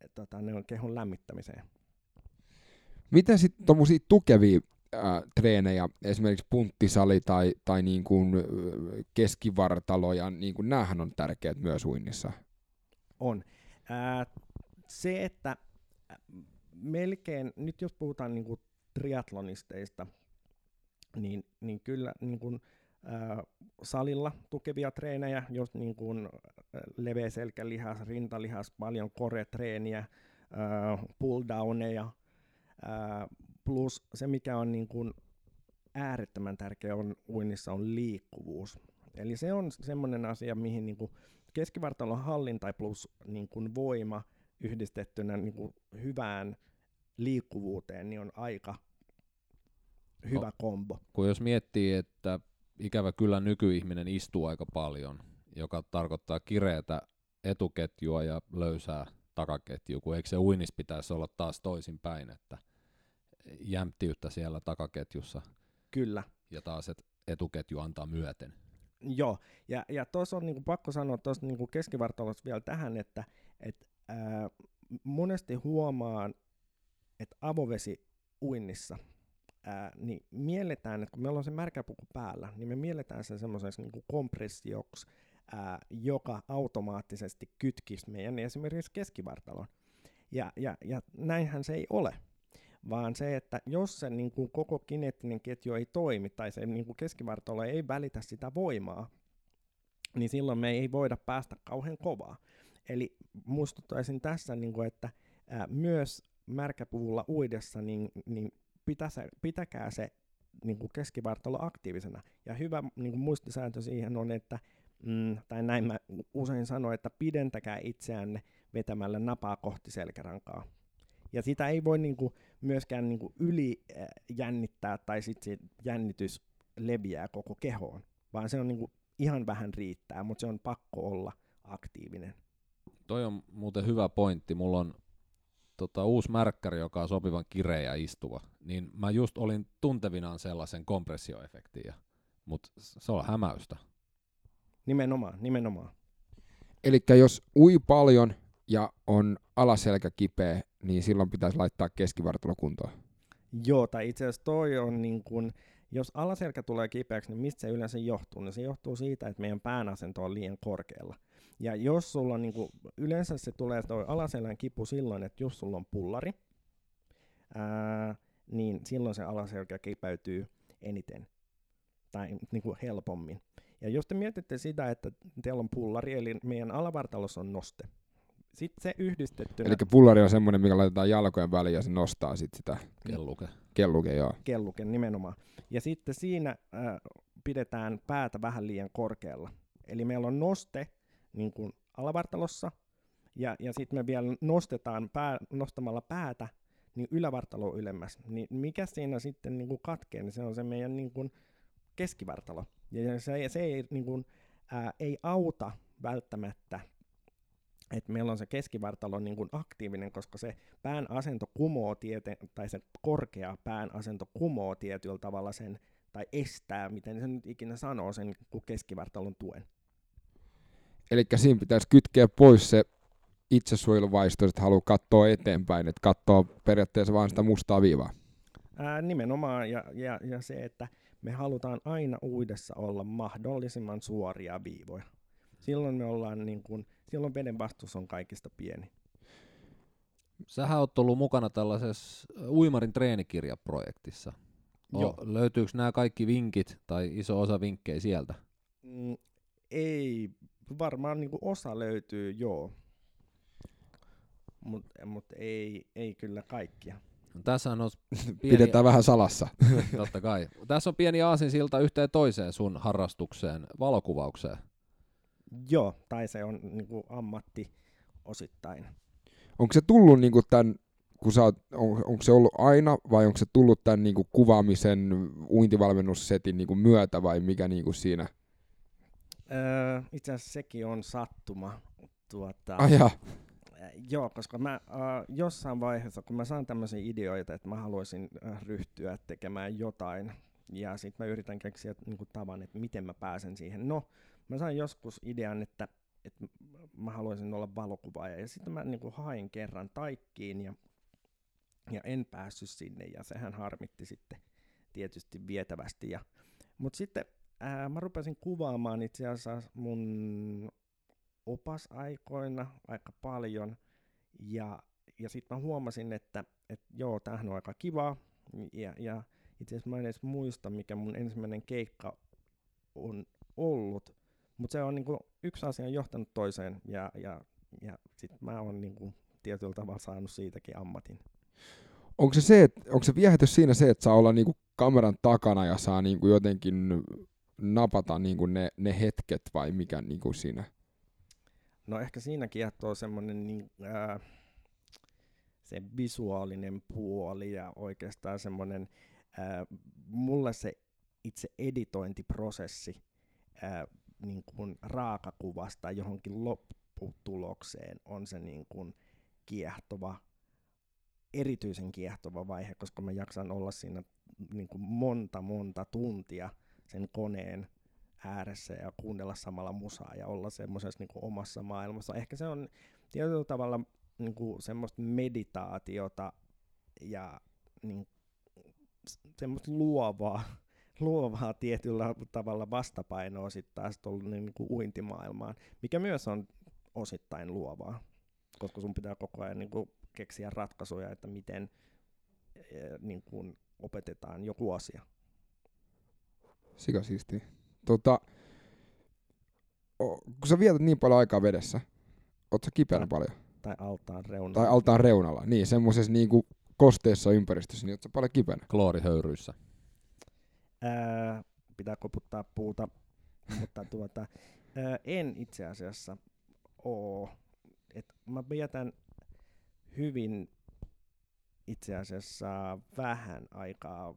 [SPEAKER 3] et, tota, ne on kehon lämmittämiseen.
[SPEAKER 1] Miten sitten tuommoisia tukevia treenejä, esimerkiksi punttisali tai, tai niin kuin keskivartalo, ja niin kuin näähän on tärkeät myös uinnissa.
[SPEAKER 3] On. Ää, se, että melkein, nyt jos puhutaan niinku triatlonisteista, niin, niin kyllä niin kuin, ää, salilla tukevia treenejä, jos niin kuin, leveä selkälihas, rintalihas, paljon koretreeniä, ää, pull-downeja, ää, plus se, mikä on niin kuin äärettömän tärkeä on uinnissa, on liikkuvuus. Eli se on semmoinen asia, mihin niin kuin keskivartalon hallinta plus niin kuin voima yhdistettynä niin kuin hyvään liikkuvuuteen, niin on aika hyvä kombo.
[SPEAKER 2] Kun jos miettii, että ikävä kyllä nykyihminen istuu aika paljon, joka tarkoittaa kireätä etuketjua ja löysää takaketjua, kun eikö se uinis pitäisi olla taas toisinpäin, että jämptiyttä siellä takaketjussa.
[SPEAKER 3] Kyllä.
[SPEAKER 2] Ja taas, että etuketju antaa myöten.
[SPEAKER 3] Joo, ja, ja tuossa on niinku pakko sanoa tuosta niinku keskivartalossa vielä tähän, että et, ää, monesti huomaan, että avovesi uinnissa, ää, niin mielletään, että kun meillä on se märkäpuku päällä, niin me mielletään sen semmoiseksi niinku kompressioksi, ää, joka automaattisesti kytkisi meidän esimerkiksi keskivartalon. Ja, ja, ja näinhän se ei ole vaan se, että jos se niin kuin koko kineettinen ketju ei toimi tai se niin kuin keskivartalo ei välitä sitä voimaa, niin silloin me ei voida päästä kauhean kovaa. Eli muistuttaisin tässä, niin kuin, että ää, myös märkäpuvulla uidessa, niin, niin pitäsä, pitäkää se niin kuin keskivartalo aktiivisena. Ja hyvä niin kuin muistisääntö siihen on, että mm, tai näin mä usein sanon, että pidentäkää itseänne vetämällä napaa kohti selkärankaa. Ja sitä ei voi niinku myöskään niinku yli jännittää tai sitten jännitys leviää koko kehoon, vaan se on niinku ihan vähän riittää, mutta se on pakko olla aktiivinen.
[SPEAKER 2] Toi on muuten hyvä pointti. Mulla on tota, uusi märkkäri, joka on sopivan kireä ja istuva. Niin mä just olin tuntevinaan sellaisen kompressioefektiä, mutta se on hämäystä.
[SPEAKER 3] Nimenomaan, nimenomaan.
[SPEAKER 1] Eli jos ui paljon ja on alaselkä kipeä, niin silloin pitäisi laittaa keskivartalo kuntoon.
[SPEAKER 3] Joo, tai itse asiassa toi on niin kun, jos alaselkä tulee kipeäksi, niin mistä se yleensä johtuu? No se johtuu siitä, että meidän pään asento on liian korkealla. Ja jos sulla on, niin kun, yleensä se tulee toi alaselän kipu silloin, että jos sulla on pullari, ää, niin silloin se alaselkä kipeytyy eniten tai niin kuin helpommin. Ja jos te mietitte sitä, että teillä on pullari, eli meidän alavartalossa on noste, sitten se yhdistettynä...
[SPEAKER 1] Eli pullari on semmoinen, mikä laitetaan jalkojen väliin ja se nostaa sit sitä
[SPEAKER 2] kelluke.
[SPEAKER 1] Kelluke, joo.
[SPEAKER 3] Kelluke nimenomaan. Ja sitten siinä äh, pidetään päätä vähän liian korkealla. Eli meillä on noste niin kuin alavartalossa, ja, ja sitten me vielä nostetaan pää, nostamalla päätä niin ylävartalo ylemmäs. Niin mikä siinä sitten niin kuin katkee, niin se on se meidän niin kuin keskivartalo. Ja se, se ei, niin kuin, ää, ei auta välttämättä että meillä on se keskivartalo niin kuin aktiivinen, koska se pään asento kumoo tiete, tai se korkea pään asento kumoo tietyllä tavalla sen, tai estää, miten se nyt ikinä sanoo sen keskivartalon tuen.
[SPEAKER 1] Eli siinä pitäisi kytkeä pois se itsesuojeluvaisto, että haluaa katsoa eteenpäin, että katsoo periaatteessa vain sitä mustaa viivaa.
[SPEAKER 3] Ää, nimenomaan, ja, ja, ja se, että me halutaan aina uudessa olla mahdollisimman suoria viivoja. Silloin me ollaan niin kuin, silloin veden vastus on kaikista pieni.
[SPEAKER 2] Sähän oot ollut mukana tällaisessa Uimarin treenikirjaprojektissa. Joo. Löytyykö nämä kaikki vinkit tai iso osa vinkkejä sieltä?
[SPEAKER 3] Mm, ei, varmaan niin osa löytyy, joo. Mutta mut ei, ei kyllä kaikkia.
[SPEAKER 2] Tässä on
[SPEAKER 1] pieni... Pidetään vähän salassa.
[SPEAKER 2] Totta kai. Tässä on pieni aasinsilta yhteen toiseen sun harrastukseen, valokuvaukseen.
[SPEAKER 3] Joo, tai se on niin kuin ammatti osittain.
[SPEAKER 1] Onko se tullut niin kuin tämän, kun sä oot, on, onko se ollut aina vai onko se tullut tämän niin kuin kuvaamisen uintivalmennussetin niin kuin myötä vai mikä niin kuin siinä?
[SPEAKER 3] Öö, itse asiassa sekin on sattuma. Tuota,
[SPEAKER 1] ah, ja.
[SPEAKER 3] Joo, koska mä äh, jossain vaiheessa, kun mä saan tämmöisiä ideoita, että mä haluaisin äh, ryhtyä tekemään jotain, ja sitten mä yritän keksiä niin kuin, tavan, että miten mä pääsen siihen. No, mä sain joskus idean, että, että mä haluaisin olla valokuvaaja, ja sitten mä niin kuin, hain kerran taikkiin, ja, ja en päässyt sinne, ja sehän harmitti sitten tietysti vietävästi. Ja, mutta sitten ää, mä rupesin kuvaamaan itse asiassa mun opasaikoina aika paljon, ja, ja sitten mä huomasin, että, että joo, tämähän on aika kiva, ja, ja itse asiassa mä en edes muista, mikä mun ensimmäinen keikka on ollut, mutta se on niinku yksi asia on johtanut toiseen ja, ja, ja sitten mä oon niinku tietyllä tavalla saanut siitäkin ammatin.
[SPEAKER 1] onko se, se, että, onko se viehätys siinä se, että saa olla niinku kameran takana ja saa niinku jotenkin napata niinku ne, ne hetket vai mikä niinku siinä?
[SPEAKER 3] No ehkä siinä kiehtoo semmoinen niin, se visuaalinen puoli ja oikeastaan semmoinen, mulle se itse editointiprosessi ää, niin kuin raakakuvasta johonkin lopputulokseen on se niin kuin kiehtova, erityisen kiehtova vaihe, koska mä jaksan olla siinä niin kuin monta monta tuntia sen koneen ääressä ja kuunnella samalla musaa ja olla semmoisessa niin omassa maailmassa. Ehkä se on tietyllä tavalla niin kuin semmoista meditaatiota ja niin, semmoista luovaa, luovaa tietyllä tavalla vastapainoa sitten taas tuolle niin kuin uintimaailmaan, mikä myös on osittain luovaa, koska sun pitää koko ajan niin kuin keksiä ratkaisuja, että miten niin kuin opetetaan joku asia.
[SPEAKER 1] Sika siistiä. Tota, kun sä vietät niin paljon aikaa vedessä, oot sä kipeänä paljon?
[SPEAKER 3] Tai altaan reunalla.
[SPEAKER 1] Tai altaan reunalla, niin semmoisessa niinku kosteessa ympäristössä, niin oot sä paljon kipeänä?
[SPEAKER 2] Kloorihöyryissä.
[SPEAKER 3] Ää, pitää koputtaa puuta, mutta tuota, ää, en itse asiassa oo. Et mä vietän hyvin itse asiassa vähän aikaa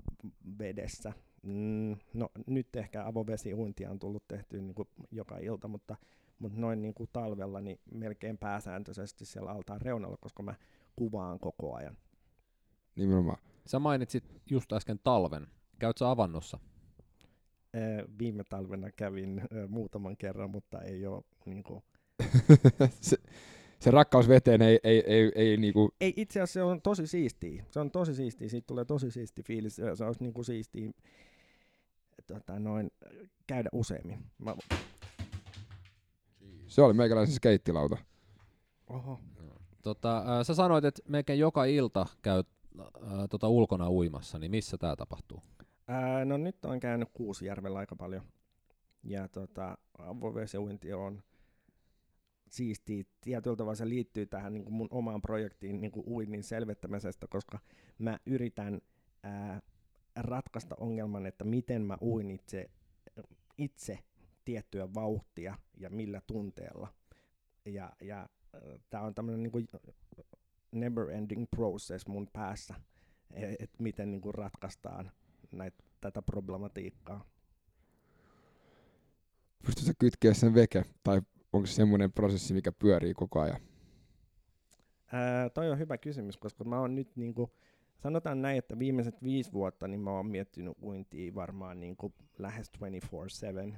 [SPEAKER 3] vedessä. Mm, no nyt ehkä avovesiuintia on tullut tehty niin kuin joka ilta, mutta, mutta noin niin kuin talvella niin melkein pääsääntöisesti siellä altaan reunalla, koska mä kuvaan koko ajan.
[SPEAKER 1] Nimenomaan.
[SPEAKER 2] Sä mainitsit just äsken talven. Käyt sä avannossa?
[SPEAKER 3] Viime talvena kävin muutaman kerran, mutta ei ole niin kuin...
[SPEAKER 1] se, se rakkaus veteen ei, ei, ei, ei niinku...
[SPEAKER 3] Ei, itse asiassa se on tosi siistiä. Se on tosi siistiä, siitä tulee tosi siisti fiilis. Se olisi niinku siistiä tota, noin, käydä useammin. Mä...
[SPEAKER 1] Se oli meikäläisen skeittilauta.
[SPEAKER 3] Oho.
[SPEAKER 2] Tota, äh, sä sanoit, että melkein joka ilta käyt äh, tota ulkona uimassa, niin missä tämä tapahtuu?
[SPEAKER 3] Ää, no nyt on käynyt Kuusijärvellä aika paljon. Ja tota, avovesiuinti on siistiä. Tietyllä tavalla se liittyy tähän niin kuin mun omaan projektiin niin kuin uinnin selvittämisestä, koska mä yritän ää, ratkaista ongelman, että miten mä uin itse, itse tiettyä vauhtia ja millä tunteella. Ja, ja tämä on tämmöinen niin never ending process mun päässä, e-, että miten niin kuin ratkaistaan näitä, tätä problematiikkaa.
[SPEAKER 1] Pystytkö kytkeä sen veke, tai onko se semmoinen prosessi, mikä pyörii koko ajan?
[SPEAKER 3] Ää, toi on hyvä kysymys, koska mä oon nyt niinku, sanotaan näin, että viimeiset viisi vuotta niin mä oon miettinyt uintia varmaan niinku lähes 24-7.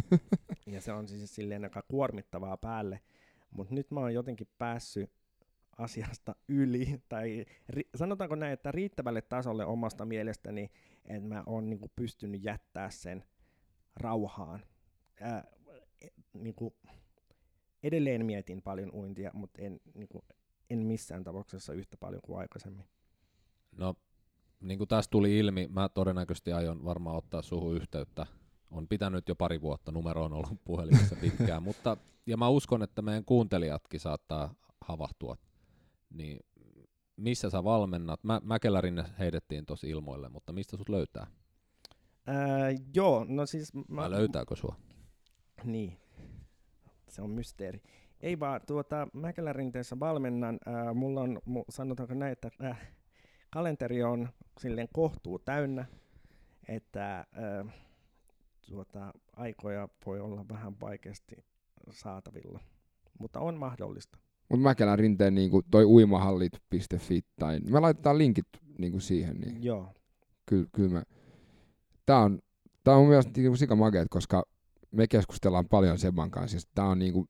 [SPEAKER 3] ja se on siis silleen aika kuormittavaa päälle. Mutta nyt mä oon jotenkin päässyt asiasta yli, tai ri, sanotaanko näin, että riittävälle tasolle omasta mielestäni, että mä oon niinku pystynyt jättää sen rauhaan. Ää, niinku, edelleen mietin paljon uintia, mutta en, niinku, en missään tapauksessa yhtä paljon kuin aikaisemmin.
[SPEAKER 2] No, niin kuin tässä tuli ilmi, mä todennäköisesti aion varmaan ottaa suhu yhteyttä. On pitänyt jo pari vuotta, numero on ollut puhelimessa pitkään, mutta ja mä uskon, että meidän kuuntelijatkin saattaa havahtua. Niin missä sä valmennat? Mä, Mäkelärinne heidettiin tosi ilmoille, mutta mistä sut löytää?
[SPEAKER 3] Ää, joo, no siis... Mä,
[SPEAKER 2] Vai löytääkö sua?
[SPEAKER 3] Niin, se on mysteeri. Ei vaan, tuota, Mäkelärinteessä valmennan, ää, mulla on, mu, sanotaanko näin, että äh, kalenteri on silleen kohtuu täynnä, että ää, tuota, aikoja voi olla vähän vaikeasti saatavilla, mutta on mahdollista.
[SPEAKER 1] Mutta Mäkelän rinteen niinku toi uimahallit.fi tai me laitetaan linkit niinku siihen. Niin
[SPEAKER 3] Joo.
[SPEAKER 1] Kyllä, kyllä mä. Tää on, tää on mun mielestä niinku sika makeet, koska me keskustellaan paljon Seban kanssa. Ja tää on niinku,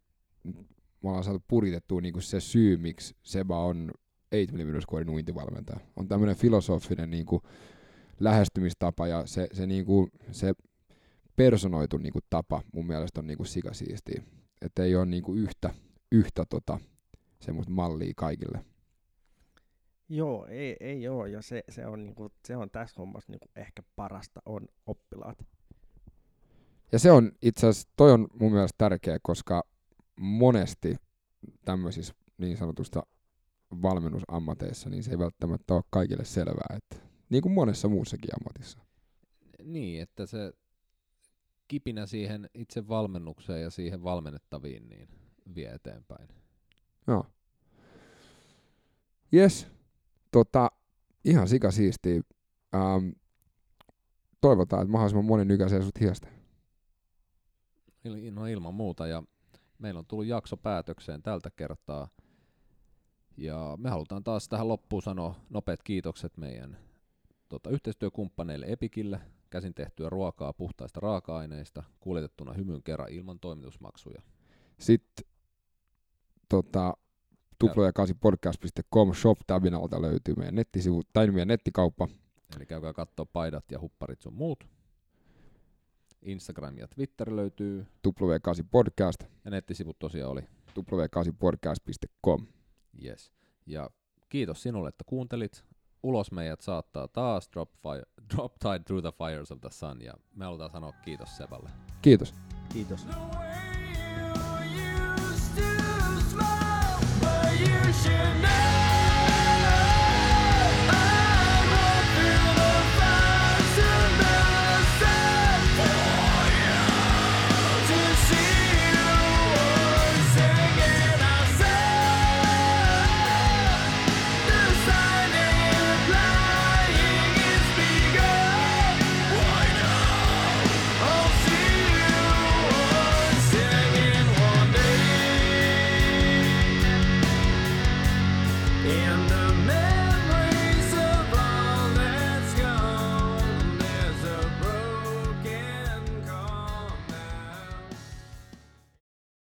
[SPEAKER 1] me ollaan saatu puritettua niinku se syy, miksi Seba on 8 mm squarein uintivalmentaja. On tämmöinen filosofinen niinku lähestymistapa ja se, se, niinku, se personoitu niinku tapa mun mielestä on niinku sikasiistiä. Että ei ole niinku yhtä, yhtä tota, semmoista mallia kaikille.
[SPEAKER 3] Joo, ei, ei ole, ja se, se, on, niinku, se on tässä hommassa niinku ehkä parasta on oppilaat.
[SPEAKER 1] Ja se on itse asiassa, toi on mun mielestä tärkeä, koska monesti tämmöisissä niin sanotusta valmennusammateissa, niin se ei välttämättä ole kaikille selvää, että niin kuin monessa muussakin ammatissa.
[SPEAKER 2] Niin, että se kipinä siihen itse valmennukseen ja siihen valmennettaviin niin vie eteenpäin.
[SPEAKER 1] Joo. Jes, tota, ihan sikasiistiä. Ähm, toivotaan, että mahdollisimman moni nykäisee sut hiestä.
[SPEAKER 2] Il- No ilman muuta, ja meillä on tullut jakso päätökseen tältä kertaa. Ja me halutaan taas tähän loppuun sanoa nopeat kiitokset meidän tota, yhteistyökumppaneille Epikille, käsin tehtyä ruokaa puhtaista raaka-aineista, kuljetettuna hymyn kerran ilman toimitusmaksuja.
[SPEAKER 1] Sitten tota, tuplaja8podcast.com shop-tabin alta löytyy meidän nettisivu, tai meidän nettikauppa.
[SPEAKER 2] Eli käykää katsoa paidat ja hupparit sun muut. Instagram ja Twitter löytyy,
[SPEAKER 1] W8 podcast,
[SPEAKER 2] ja nettisivut tosiaan oli
[SPEAKER 1] w8podcast.com.
[SPEAKER 2] Yes. Ja kiitos sinulle, että kuuntelit. Ulos meidät saattaa taas Drop, fire, drop Tide Through the Fires of the Sun, ja me halutaan sanoa kiitos Seballe.
[SPEAKER 1] Kiitos.
[SPEAKER 3] Kiitos.
[SPEAKER 4] The ocean.